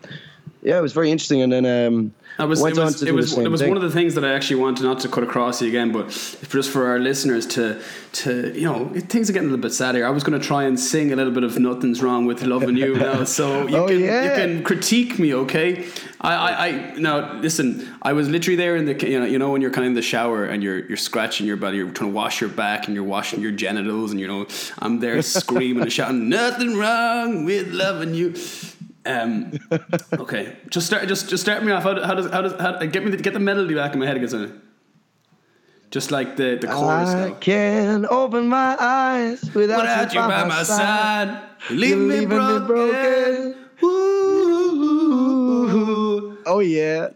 yeah, it was very interesting. And then um, It was, it was, it was, it was one of the things that I actually wanted not to cut across you again, but just for our listeners to, to you know, things are getting a little bit sad here. I was going to try and sing a little bit of "Nothing's Wrong with Loving You" now, so you Oh, can yeah. you can critique me, okay? I, I, I now listen. I was literally there in the you know you know when you're kind of in the shower and you're you're scratching your body, you're trying to wash your back and you're washing your genitals, and you know I'm there screaming and shouting, "Nothing wrong with loving you." Um, okay, just start. Just just start me off. How, do- how does how does how, get me the, get the melody back in my head again? Just like the the chorus. I now. can't open my eyes without, Without you by my side, you leave me leaving me broken. broken. Ooh. Oh yeah,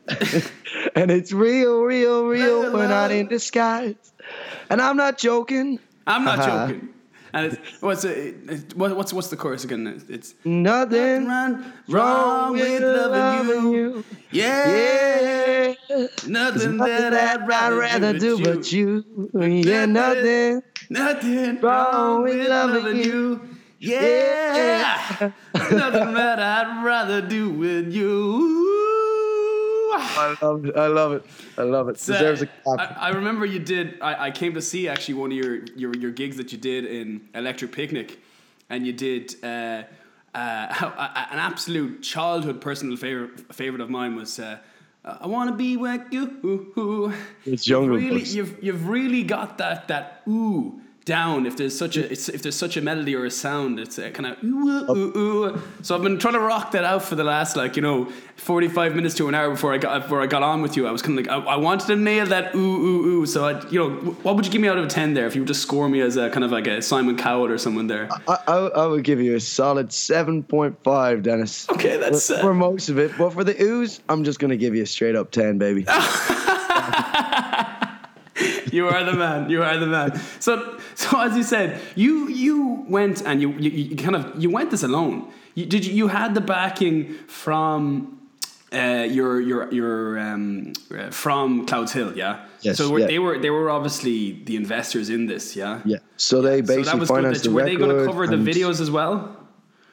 and it's real, real, real. We're not in disguise, and I'm not joking. I'm not Haha. joking. And it's, what's it, it, what, what's what's the chorus again? It's, it's Nothing wrong, wrong with loving you. Yeah, Yeah, nothing nothing that I'd rather, do but you. Yeah, nothing. Nothing wrong with loving you. Yeah. Nothing that I'd rather do with you. I love it. I love it. I love it. So, Deserves a I, clap. I remember you did. I, I came to see actually one of your, your your gigs that you did in Electric Picnic, and you did. Uh, uh, an absolute childhood personal favorite favorite of mine was. Uh, I want to be like you. It's Jungle you've really, you've you've really got that that ooh down if there's such a it's, if there's such a melody or a sound. It's a kind of ooh, ooh, ooh. So I've been trying to rock that out for the last like you know 45 minutes to an hour before I got before I got on with you. I was kind of like I, I wanted to nail that ooh ooh ooh. So I you know what would you give me out of a 10 there if you were to score me as a kind of like a Simon Cowell or someone there? I, I, I would give you a solid 7.5, Dennis. Okay, that's for, uh, for most of it. But for the ooze, I'm just going to give you a straight up 10, baby. you are the man. You are the man. So, so as you said, you you went and you you, you kind of you went this alone. You, did you, you had the backing from uh, your your your um, uh, from Clouds Hill, yeah. Yes, So were, yeah. they were they were obviously the investors in this, yeah. yeah. So they So basically that was good. financed That- the Were they going to cover the videos as well?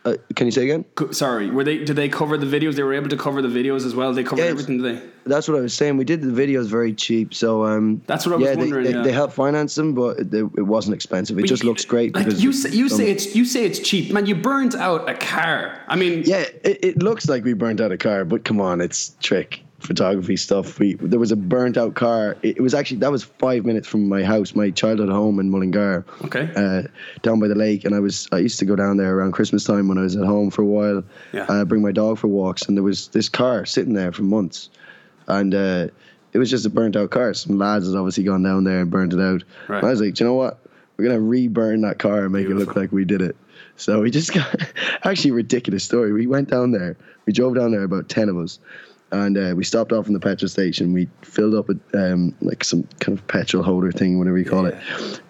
Uh, can you say again? Co- Sorry, were they? Did they cover the videos? They were able to cover the videos as well. They covered Yeah, everything. Did they? That's what I was saying. We did the videos very cheap, so um, That's what I was yeah, wondering, They, they, yeah. they helped finance them, but it, it wasn't expensive. It just looks great. Like because you say, you say it's you say it's cheap, man. You burnt out a car. I mean, Yeah, it, it looks like we burnt out a car, but come on, it's trick photography stuff. We there was a burnt out car. It, it was actually that was five minutes from my house, my childhood home in Mullingar. Okay. Uh, down by the lake, and I was I used to go down there around Christmas time when I was at home for a while. Yeah. Uh, bring my dog for walks, and there was this car sitting there for months, and. Uh, it was just a burnt out car. Some lads had obviously gone down there and burnt it out. Right. I was like, "Do you know what? We're gonna re-burn that car and make it look like we did it. So we just got actually a ridiculous story. We went down there. We drove down there about ten of us, and uh, we stopped off in the petrol station. We filled up with um, like some kind of petrol holder thing, whatever you call it,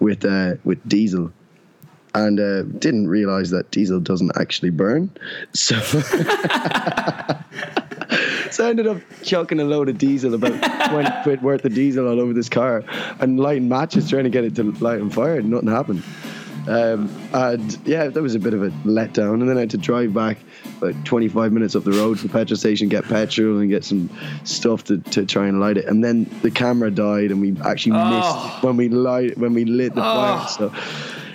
with uh, with diesel. And uh, didn't realize that diesel doesn't actually burn. So, so I ended up chucking a load of diesel, about 20 quid worth of diesel all over this car, and lighting matches trying to get it to light on fire, and nothing happened. Um, and yeah, that was a bit of a letdown. And then I had to drive back about 25 minutes up the road to the petrol station, get petrol and get some stuff to, to try and light it. And then the camera died, and we actually Oh. missed when we light when we lit the fire. So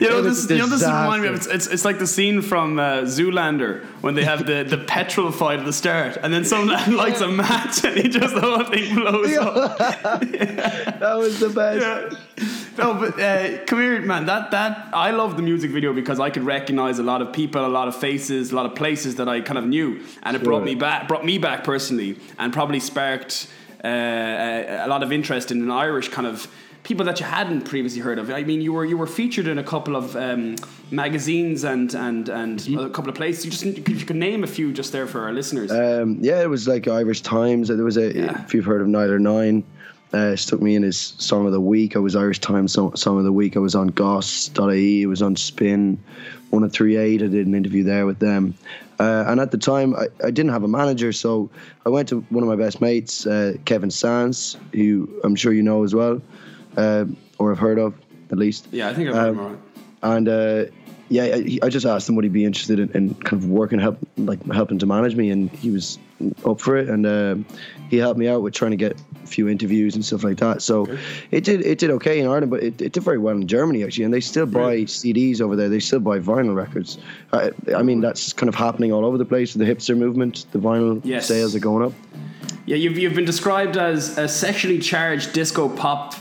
You know this. You know this reminds me of. It's, it's, it's like the scene from uh, Zoolander when they have the, the petrol fight at the start, and then someone lights a match and he just the whole thing blows up. that was the best. Yeah. No, but uh, come here, man. That that I love the music video because I could recognize a lot of people, a lot of faces, a lot of places that I kind of knew, and it brought me back, brought me back personally, and probably sparked uh, a, a lot of interest in an Irish kind of people that you hadn't previously heard of. I mean, you were you were featured in a couple of um, magazines and and and Mm-hmm. a couple of places. You just if you could name a few just there for our listeners. Um, yeah, it was like Irish Times. There was a, Yeah. if you've heard of Nialler9, uh, stuck me in his Song of the Week. I was Irish Times Song, Song of the Week. I was on Goss.ie. I was on Spin, 1038. I did an interview there with them. Uh, and at the time, I, I didn't have a manager, so I went to one of my best mates, uh, Kevin Sands, who I'm sure you know as well, uh, or have heard of at least. yeah, I think I've heard um, him right. And uh, yeah, I, I just asked him would he be interested in, in kind of working, help, like helping to manage me, and he was up for it. And um he helped me out with trying to get a few interviews and stuff like that. So it did it did okay in Ireland, but it, it did very well in Germany actually. And they still buy CDs over there. They still buy vinyl records. I, I mean, that's kind of happening all over the place. The hipster movement, the vinyl Yes. sales are going up. Yeah, you've, you've been described as a sexually charged disco pop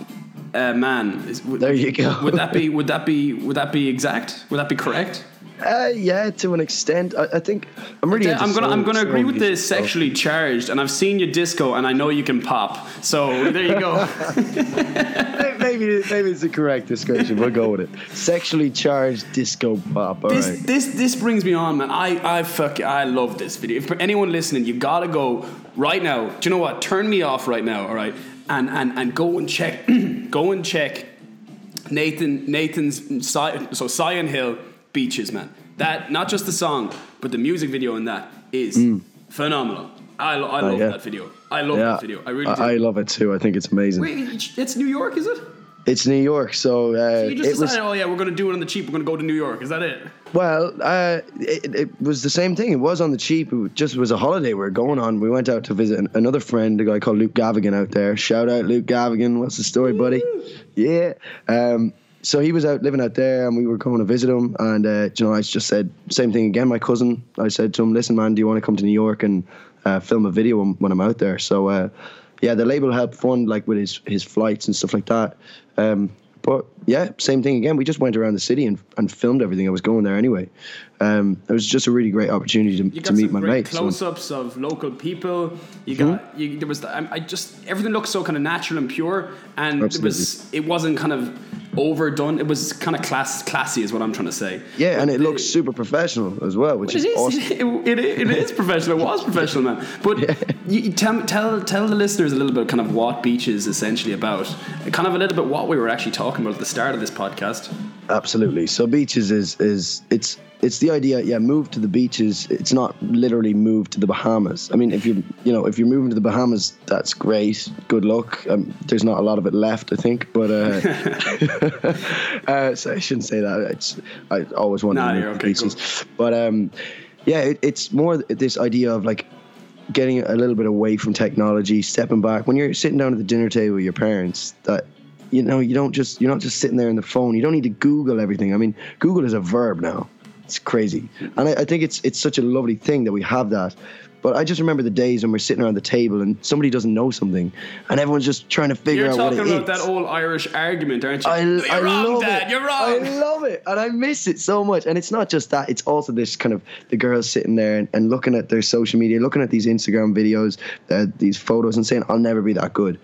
uh, man. Is, would, There you go. Would that be? Would that be? Would that be exact? Would that be correct? Uh, yeah, to an extent. I, I think I'm really. I'm gonna I'm gonna agree with the sexually charged, and I've seen your disco, and I know you can pop. So there you go. maybe maybe it's the correct description. We'll go with it. Sexually charged disco pop. All right. this this this brings me on, man. I I fuck I love this video. If for anyone listening, you gotta go right now. Do you know what? Turn me off right now. All right, and and and go and check. go and check Nathan Nathan's so Sion Hill beaches, man. That not just the song, but the music video in that is phenomenal. I, lo- I love Mm. yeah. that video. I love yeah, that video. I really do. I, love it too. I think it's amazing. Wait, it's New York, is it? It's New York, so, uh, You just it was decided, oh yeah, we're gonna do it on the cheap. We're gonna go to New York. Is that it? well. Uh, it, it was the same thing. It was on the cheap. It just was a holiday we were going on. We went out to visit an, another friend, a guy called Luke Gavigan out there. Shout out Luke Gavigan. What's the story, buddy? Yeah. Um, so he was out living out there, and we were going to visit him. And uh, you know, I just said same thing again. My cousin, I said to him, "Listen, man, do you want to come to New York and uh, film a video when- when I'm out there?" So uh, yeah, the label helped fund like with his his flights and stuff like that. Um, but yeah, same thing again. We just went around the city and, and filmed everything. I was going there anyway. Um, it was just a really great opportunity to, to meet my mates. so- close-ups of local people. You got you, there was I, I just everything looked so kind of natural and pure, and it was it wasn't kind of overdone. It was kind of class classy, is what I'm trying to say. yeah, and But it the- looks super professional as well, which It is, awesome. It, it, it is professional. It was professional, man. But you, you tell, tell tell the listeners a little bit kind of what Beach is essentially about. Kind of a little bit what we were actually talking about at the start of this podcast. Absolutely. So beaches is is it's it's the idea. Yeah, move to the beaches. It's not literally move to the Bahamas. I mean, if you you know if you're moving to the Bahamas, that's great. Good luck. Um, there's not a lot of it left, I think. But uh, uh, so I shouldn't say that. It's I always wanted Nah, to move you're to the okay, beaches. But um, yeah, it, it's more this idea of like getting a little bit away from technology, stepping back. When you're sitting down at the dinner table with your parents, that you know you don't just you're not just sitting there in the phone. You don't need to Google everything. I mean, Google is a verb now. It's crazy, and I, I think it's it's such a lovely thing that we have that. But I just remember the days when we're sitting around the table and somebody doesn't know something, and everyone's just trying to figure out. You're out what talking about that old Irish argument, aren't you? I, you're I wrong, love Dad. it. You're wrong. I love it, and I miss it so much. And it's not just that; it's also this kind of the girls sitting there and, and looking at their social media, looking at these Instagram videos, uh, these photos, and saying, "I'll never be that good,"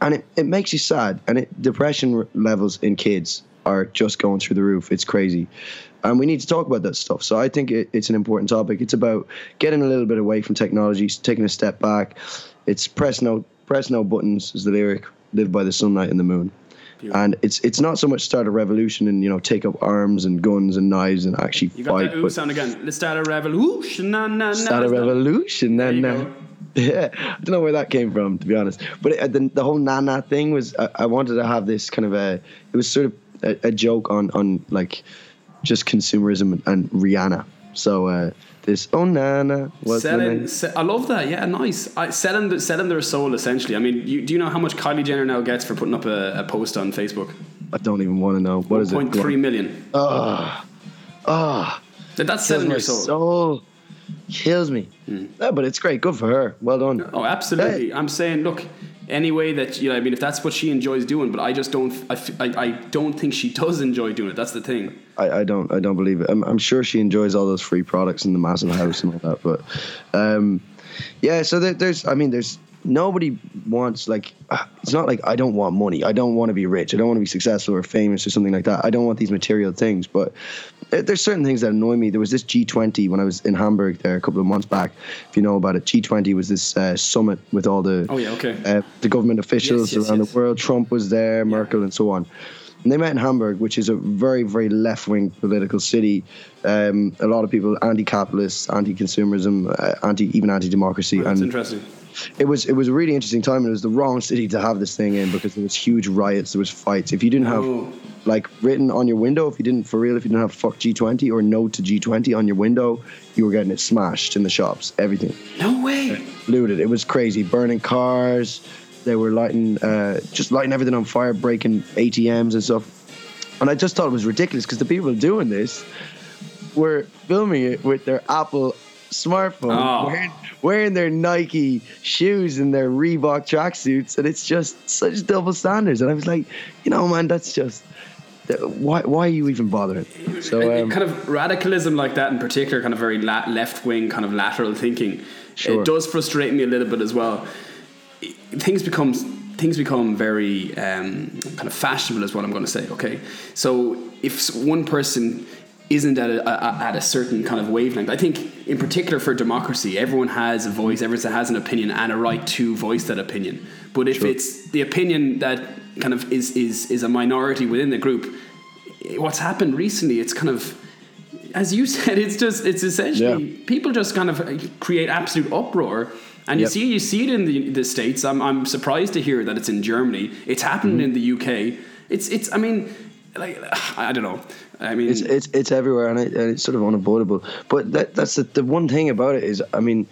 and it, it makes you sad. And it, depression levels in kids are just going through the roof. It's crazy. And we need to talk about that stuff. So I think it, it's an important topic. It's about getting a little bit away from technology, taking a step back. It's press no press no buttons is the lyric. Live by the sunlight and the moon. And it's it's not so much start a revolution and you know take up arms and guns and knives and actually You got fight, that ooh sound again. Let's start a revolution. Na, na, na. start a revolution. There Then you uh, go. yeah, I don't know where that came from to be honest. But it, the, the whole nana thing was I, I wanted to have this kind of a it was sort of a, a joke on on like just consumerism and, and Rihanna. So uh, this oh nana was Selling, se- I love that. Yeah, nice. I, selling, selling their soul essentially. I mean, you, do you know how much Kylie Jenner now gets for putting up a, a post on Facebook? I don't even want to know what is it. Point three million. Ah, ah. That- That's selling your soul. soul. Kills me. Yeah, but it's great. Good for her. Well done. Oh, absolutely. I'm saying, look, any way that you know, I mean, if that's what she enjoys doing, but I just don't, I, I don't think she does enjoy doing it. That's the thing. I, I don't. I don't believe it. I'm, I'm sure she enjoys all those free products in the massive house and all that. But um, yeah. So there, there's. I mean, there's nobody wants like. It's not like I don't want money. I don't want to be rich. I don't want to be successful or famous or something like that. I don't want these material things. But there's certain things that annoy me. There was this G20 when I was in Hamburg there a couple of months back. If you know about it, G20 was this uh, summit with all the Oh, yeah, okay. uh, the government officials Yes, yes, around yes. the world. Trump was there, Merkel, and so on. And they met in Hamburg, which is a very, very left wing political city. Um, a lot of people anti capitalist, anti consumerism, uh, anti even anti democracy. That's and interesting. It was it was a really interesting time, and it was the wrong city to have this thing in because there was huge riots, there was fights. If you didn't have Oh. like written on your window, if you didn't for real, if you didn't have fuck G20 or no to G20 on your window, you were getting it smashed in the shops, everything No way. looted. It was crazy, burning cars. They were lighting, uh, just lighting everything on fire, breaking ATMs and stuff. And I just thought it was ridiculous because the people doing this were filming it with their Apple smartphone, Oh. wearing, wearing their Nike shoes and their Reebok tracksuits, and it's just such double standards. And I was like, you know, man, that's just why. Why are you even bothering? So um, kind of radicalism like that in particular, kind of very la- left wing, kind of lateral thinking, Sure. it does frustrate me a little bit as well. Things become things become very um, kind of fashionable, is what I'm going to say. Okay, so if one person isn't at a, a, at a certain kind of wavelength, I think in particular for democracy, everyone has a voice, everyone has an opinion and a right to voice that opinion. But if it's the opinion that kind of is is is a minority within the group, what's happened recently, it's kind of, as you said, it's just, it's essentially Yeah. people just kind of create absolute uproar. And you Yep. see, you see it in the, the states. I'm, I'm surprised to hear that it's in Germany. It's happening Mm-hmm. in the UK. It's, it's. I mean, like, I don't know. I mean, It's it's it's everywhere, and, it, and it's sort of unavoidable. But that that's the, the one thing about it is, I mean,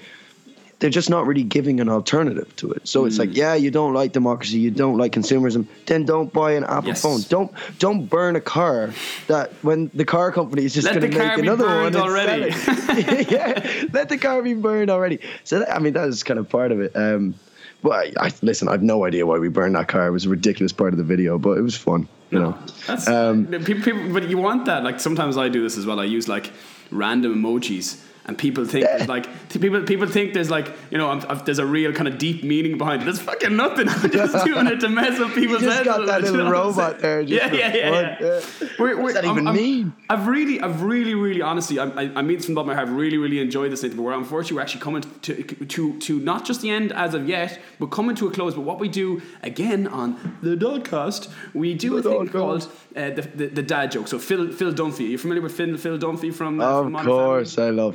they're just not really giving an alternative to it. So it's Mm. like, yeah, you don't like democracy, you don't like consumerism, then don't buy an Apple Yes. phone. Don't don't burn a car that when the car company is just going to the make car be another burned one already. yeah, let the car be burned already. So that, I mean, that is kind of part of it. Um, Well, I, I listen. I've no idea why we burned that car. It was a ridiculous part of the video, but it was fun. You know. That's Um, people, people, but you want that. Like sometimes I do this as well. I use like random emojis, and people think there's like people people think there's like you know I'm, I've, there's a real kind of deep meaning behind it. There's fucking nothing. I'm just doing it to mess with people's heads. got a that little I'm robot there just yeah, yeah, yeah, yeah. Yeah. We're- What we're- does that I'm- even I'm- mean? I've really, I've really, really, honestly, I, I, I mean this from the bottom of my heart. I've really, really enjoyed this interview. Where unfortunately we're actually coming to, to, to not just the end as of yet, but coming to a close. But what we do again on the Dodcast, we do a thing called uh, the, the the dad joke. So Phil Phil Dunphy, are you familiar with Phil Phil Dunphy from? Uh, Of from Modern course, I love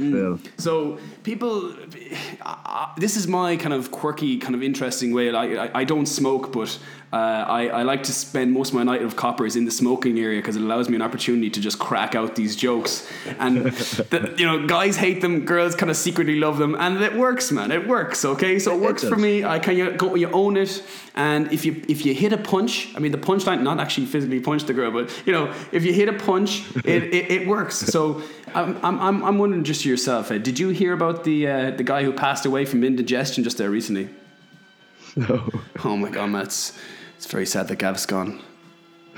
So people, uh, this is my kind of quirky, kind of interesting way. I, I, I don't smoke, but uh, I, I like to spend most of my night of coppers in the smoking area because it allows me an opportunity to just crack out these jokes. And the, you know, guys hate them, girls kind of secretly love them, and it works, man. It works. Okay, so it works for me. I kind of go, you own it, and if you if you hit a punch, I mean the punchline, not actually physically punch the girl, but you know, if you hit a punch, it, it, it works. So I'm, I'm, I'm I'm wondering just to yourself, Ed, did you hear about the uh, the guy who passed away from indigestion just there recently? No. Oh my god, man, it's very sad that Gav's gone.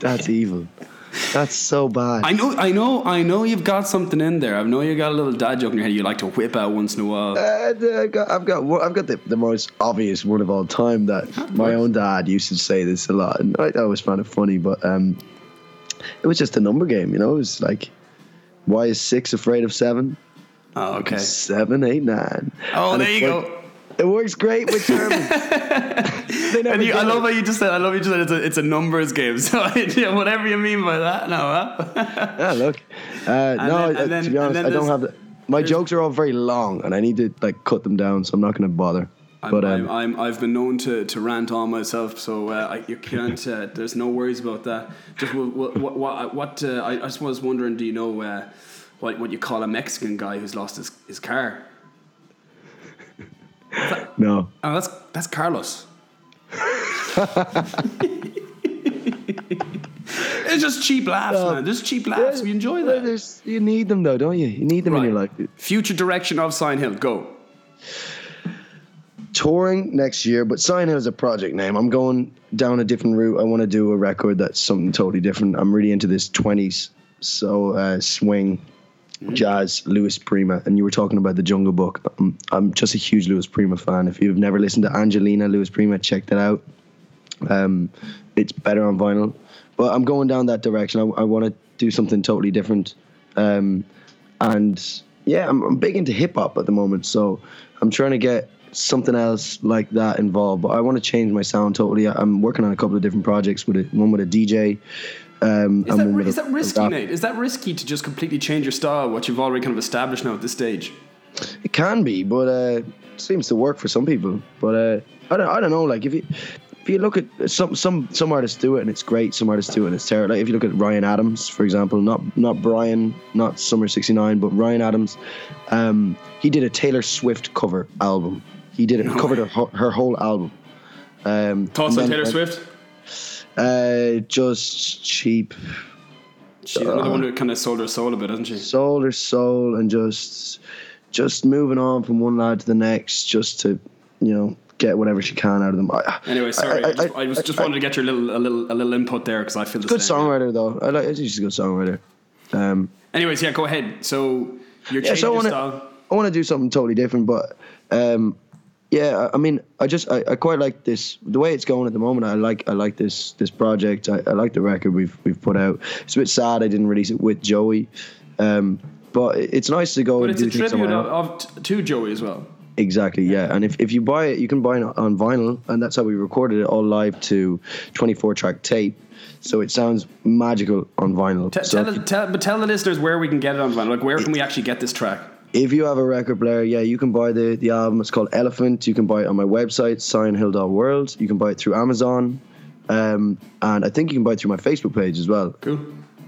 That's evil. That's so bad. I know, I know, I know. You've got something in there. I know you got a little dad joke in your head. You like to whip out once in a while. Uh, I've got, I've got, I've got the, the most obvious one of all time that my own dad used to say this a lot, and I always found it funny. But um, it was just a number game, you know. It was like, why is six afraid of seven? Oh, okay. Seven, eight, nine. Oh, And there you go. It works great with Germans. And you, I love it. how you just said. I love you just said it's a, it's a numbers game. So yeah, whatever you mean by that, no, huh? Yeah, look. Uh, no, then- uh, to be honest, I don't have the. My jokes are all very long, and I need to like cut them down, so I'm not going to bother. I'm, but I'm, um, I'm, I've been known to, to rant on myself, so uh, I, you can't. Uh, there's no worries about that. Just what what what, what uh, I, I just was wondering. Do you know uh, what what you call a Mexican guy who's lost his, his car? No. Oh, that's that's Carlos. it's just cheap laughs, man. Just cheap laughs. We enjoy that. you need them though, don't you? You need them in your life. Future direction of Sion Hill. Go. touring next year, but Sion Hill is a project name. I'm going down a different route. I want to do a record that's something totally different. I'm really into this 20s, so uh, swing, jazz, Louis Prima. And you were talking about the Jungle Book. I'm, I'm just a huge Louis Prima fan. If you've never listened to Angelina Louis Prima, check that out. Um, it's better on vinyl, but I'm going down that direction. I, I want to do something totally different. Um, and yeah, I'm, I'm big into hip hop at the moment, so I'm trying to get something else like that involved. But I want to change my sound totally. I'm working on a couple of different projects with it. One with a DJ. Um, Is that, is that risky, Nate? Is that risky to just completely change your style, what you've already kind of established now at this stage? It can be, but uh, it seems to work for some people. But uh, I don't, I don't know. Like if you, if you look at some, some, some artists do it and it's great. Some artists do it and it's terrible. Like if you look at Ryan Adams, for example, not, not Brian, not Summer '69, but Ryan Adams, um, he did a Taylor Swift cover album. He did it, No covered her, her whole album. Um, Thoughts on Taylor Swift? Uh, just cheap, She's another one who kind of sold her soul a bit, hasn't she? sold her soul and just just moving on from one lad to the next just to you know get whatever she can out of them I, Anyway, sorry, I, I- just, I, was just wanted to get your little a little a little input there because I feel the good same. songwriter though I like she's a good songwriter um Anyways, yeah, go ahead. So you're yeah so I want to style. I want to do something totally different but um yeah I, mean I just I, I quite like this the way it's going at the moment I like I like this this project I, I like the record we've we've put out it's a bit sad I didn't release it with Joey um but it's nice to go But and it's a do things on tribute of, of to Joey as well. Exactly, yeah. And if, if you buy it, you can buy it on vinyl, and that's how we recorded it all live to 24 track tape. So it sounds magical on vinyl. T- so tell, you, tell, but tell the listeners where we can get it on vinyl. Like, where can we actually get this track? If you have a record player, yeah, you can buy the, the album. It's called Elephant. You can buy it on my website, sionhill.world. You can buy it through Amazon. Um, and I think you can buy it through my Facebook page as well. Cool.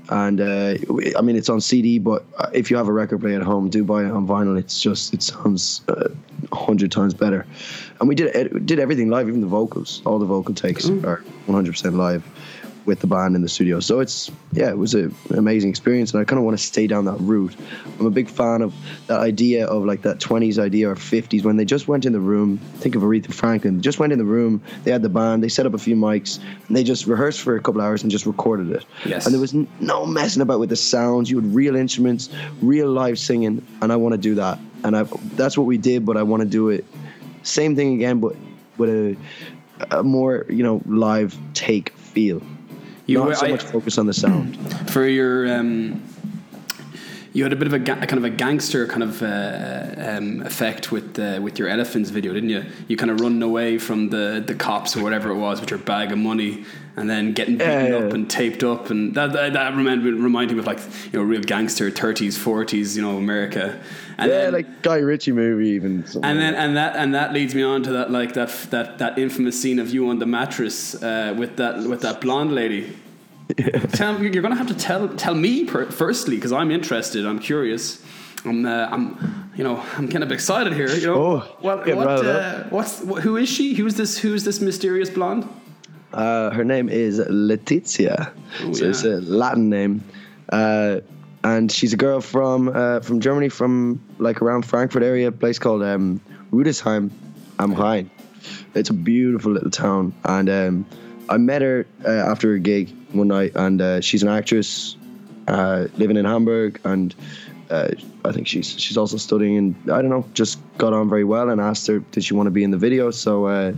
And uh, I mean, it's on CD, but uh, if you have a record player at home, do buy it on vinyl. It's just it sounds uh, a hundred times better. And we did did everything live, even the vocals. All the vocal takes are 100 percent live. With the band in the studio. So it's yeah, it was a, an amazing experience, and I kind of want to stay down that route. I'm a big fan of that idea of like that 20s idea or 50s when they just went in the room. Think of Aretha Franklin. Just went in the room. They had the band. They set up a few mics, and they just rehearsed for a couple hours and just recorded it. Yes. And there was no messing about with the sounds. You had real instruments, real live singing, and I want to do that. And I that's what we did, but I want to do it same thing again, but with a a more you know live take feel. You Not were- so I- much focus on the sound. for your um, you had a bit of a ga- kind of a gangster kind of uh, um, effect with uh, with your elephants video, didn't you? You kind of running away from the the cops or whatever it was with your bag of money, and then getting beaten Yeah, up and taped up, and that that, that reminded reminded me of like you know real gangster thirties forties, you know America, and yeah, then, like Guy Ritchie movie even. something and then and that and that leads me on to that like that that that infamous scene of you on the mattress uh, with that with that blonde lady. Tell you're gonna have to tell tell me per, firstly because I'm interested. I'm curious. I'm uh, I'm you know I'm kind of excited here. You know Oh, what what uh, what's wh- who is she? Who's this who's this mysterious blonde? Uh, her name is Letizia. Oh, so it's a Latin name. Uh, and she's a girl from uh, from Germany, from like around Frankfurt area, a place called um, Rudesheim am Rhein. It's a beautiful little town, and um, I met her uh, after a gig one night, and uh, she's an actress uh, living in Hamburg, and uh, I think she's she's also studying, and I don't know, just got on very well, and asked her did she want to be in the video, so uh,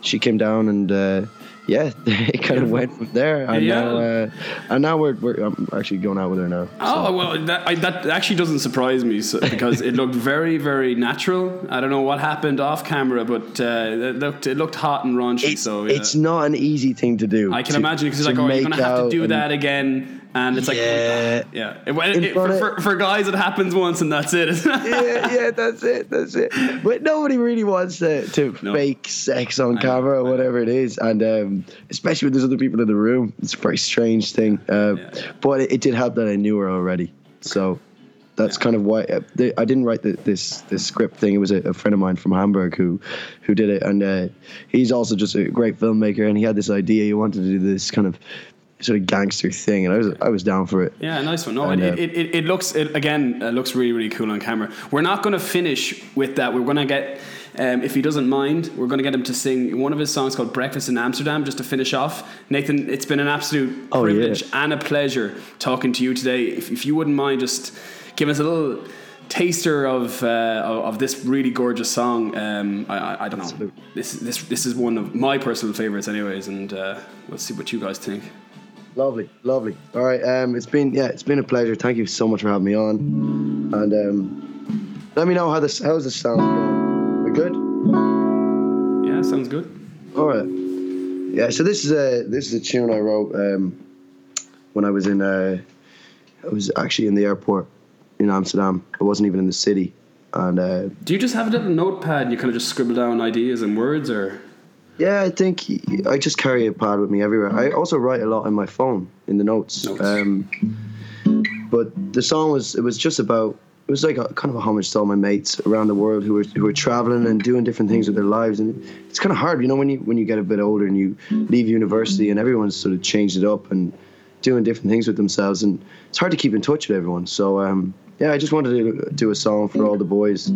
she came down, and uh, yeah, it kind of went from there, and Yeah. now uh, and now we're, we're I'm actually going out with her now. Oh well, that I, that actually doesn't surprise me so, because it looked very very natural. I don't know what happened off camera, but uh, it looked it looked hot and raunchy. It's, so yeah. it's not an easy thing to do. I can to- imagine because it's like, oh, you're gonna have to do that again, and it's like, Yeah. yeah. It, it, it- for, for, for guys, it happens once and that's it. yeah, yeah, that's it, that's it. But nobody really wants to, to No. fake sex on I camera or whatever it is, and um, especially when there's other people in the room, it's a very strange thing. Uh, Yeah, yeah. But it, it did help that I knew her already, so that's kind of why uh, the, I didn't write the, this this script thing. It was a, a friend of mine from Hamburg who who did it, and uh, he's also just a great filmmaker, and he had this idea. He wanted to do this kind of sort of gangster thing, and I was I was down for it. Yeah, nice one. No, And, it, uh, it, it, it looks it, again uh, looks really really cool on camera. We're not going to finish with that. We're going to get. Um, if he doesn't mind, we're going to get him to sing one of his songs called "Breakfast in Amsterdam" just to finish off. Nathan, it's been an absolute Oh, privilege yeah. and a pleasure talking to you today. If, if you wouldn't mind, just give us a little taster of uh, of this really gorgeous song. Um, I, I, I don't know. Absolutely. This this this is one of my personal favorites, anyways, and uh, we'll see what you guys think. Lovely, lovely. All right, um, it's been yeah, it's been a pleasure. Thank you so much for having me on, and um, let me know how this how's this sound going. We good? Yeah, sounds good. All right. Yeah. So this is a this is a tune I wrote um, when I was in uh, I was actually in the airport in Amsterdam. I wasn't even in the city, and uh, Do you just have a little notepad and you kind of just scribble down ideas and words, or Yeah, I think I just carry a pad with me everywhere. I also write a lot in my phone in the notes. Notes. Um, but the song was it was just about it was like a kind of a homage to all my mates around the world who were who were traveling and doing different things with their lives, and it's kind of hard, you know, when you when you get a bit older and you leave university and everyone's sort of changed it up and doing different things with themselves, and it's hard to keep in touch with everyone. So um, yeah, I just wanted to do a song for all the boys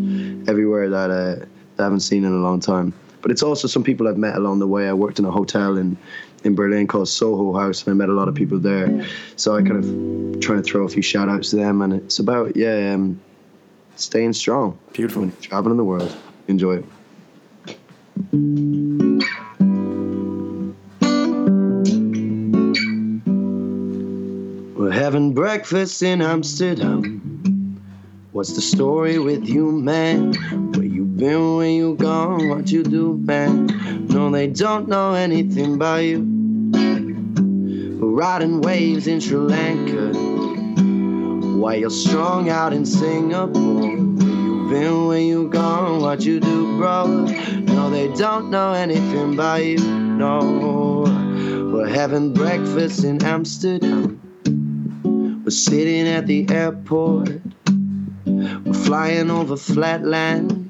everywhere that uh, that I haven't seen in a long time. But it's also some people I've met along the way. I worked in a hotel in in Berlin called Soho House, and I met a lot of people there. So I kind of trying to throw a few shout outs to them, and it's about yeah, um, staying strong. Beautiful. When traveling the world, enjoy it. We're having breakfast in Amsterdam. What's the story with you, man? Been, where you gone, what you do, man? No, they don't know anything about you. We're riding waves in Sri Lanka. While you're strung out in Singapore. Where you been, where you gone, what you do, bro? No, they don't know anything about you. No, we're having breakfast in Amsterdam. We're sitting at the airport. We're flying over flatland.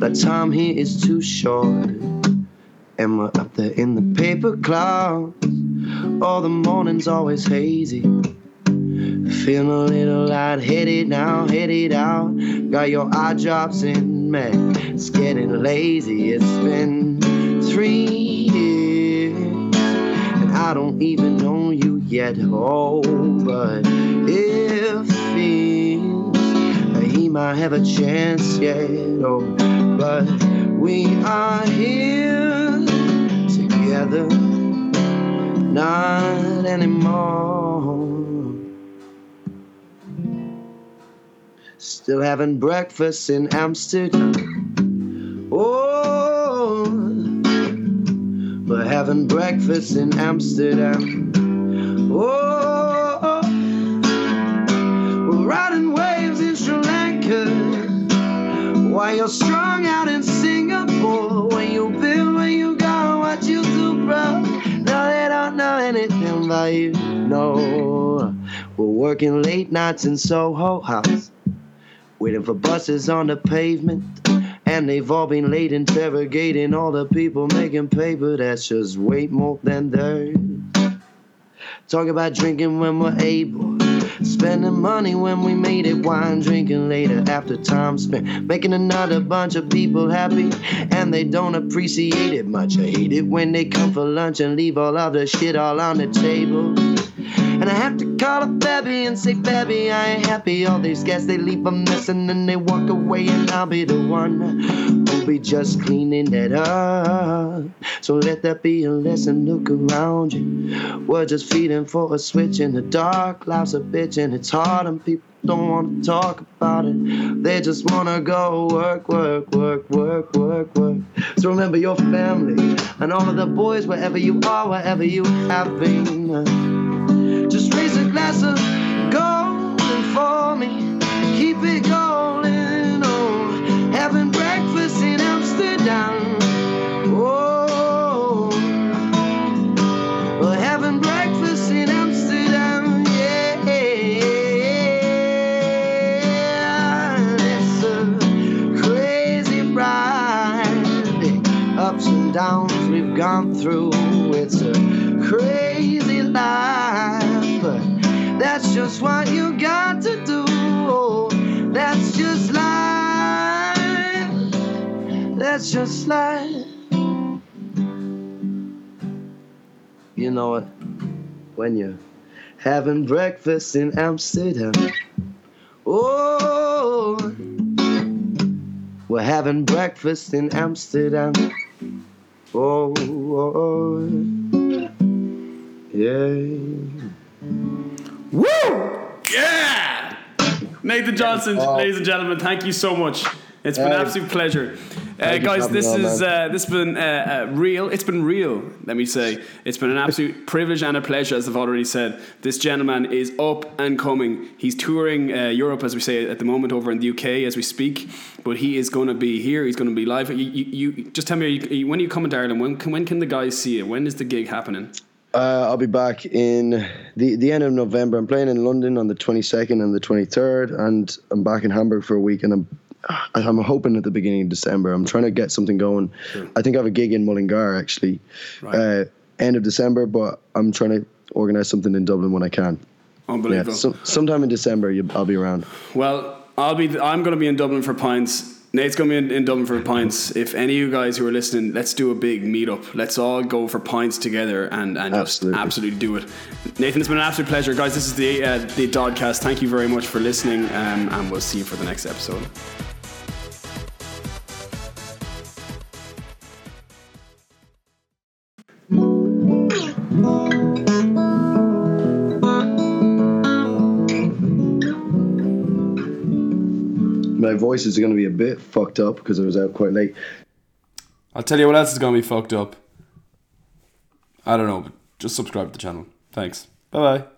Our time here is too short. And we're up there in the paper clouds. Oh, the morning's always hazy. Feeling a little light-headed now, headed out. Got your eye drops in, man. It's getting lazy. It's been three years, and I don't even know you yet. Oh, but it feels that he might have a chance yet. Oh, but we are here together, not anymore. Still having breakfast in Amsterdam. Oh, we're having breakfast in Amsterdam. Oh, you. No, we're working late nights in Soho House waiting for buses on the pavement. And they've all been late interrogating all the people making paper that's just way more than dirt. Talk about drinking when we're able. Spending money when we made it, wine drinking later after time spent. Making another bunch of people happy, and they don't appreciate it much. I hate it when they come for lunch and leave all of the shit all on the table. And I have to call up Baby and say, Baby, I ain't happy. All these guests, they leave a mess and then they walk away, and I'll be the one who'll be just cleaning that up. So let that be a lesson. Look around you. We're just feeding for a switch in the dark. Life's a bitch and it's hard, and people don't want to talk about it. They just want to go work, work, work, work, work, work. So remember your family and all of the boys, wherever you are, wherever you have been. Just raise a glass of golden for me. Keep it going in Amsterdam. Oh, we're having breakfast in Amsterdam. Yeah, it's a crazy ride. Ups and downs we've gone through. It's a crazy life, but that's just what you got to do. Oh, that's just life. That's just life. You know it when you're having breakfast in Amsterdam. Oh, we're having breakfast in Amsterdam. Oh, oh, oh. yeah. Woo! Yeah! Nathan Johnston, ladies and gentlemen, thank you so much. It's been an absolute pleasure. Uh, thank you for guys, this on, is uh, this has been uh, uh, real. It's been real. Let me say, it's been an absolute privilege and a pleasure, as I've already said. This gentleman is up and coming. He's touring uh, Europe, as we say at the moment, over in the UK as we speak. But he is going to be here. He's going to be live. You, you, you just tell me you- when are you coming to Ireland? When can, when can the guys see it? When is the gig happening? Uh, I'll be back in the, the end of November. I'm playing in London on the 22nd and the 23rd, and I'm back in Hamburg for a week. And I'm I'm hoping at the beginning of December. I'm trying to get something going. I think I have a gig in Mullingar actually, Right. uh, end of December. But I'm trying to organise something in Dublin when I can. Yeah, Unbelievable. so, sometime in December you, I'll be around. Well, I'll be. I'm going to be in Dublin for pints. Nate's going to be in, in Dublin for pints. If any of you guys who are listening, let's do a big meetup. Let's all go for pints together and, and just Absolutely. absolutely do it. Nathan, it's been an absolute pleasure, guys. This is the uh, the Dodcast. Thank you very much for listening, um, and we'll see you for the next episode. My voice is going to be a bit fucked up because I was out quite late. I'll tell you what else is going to be fucked up. I don't know, but just subscribe to the channel. Thanks. Bye bye.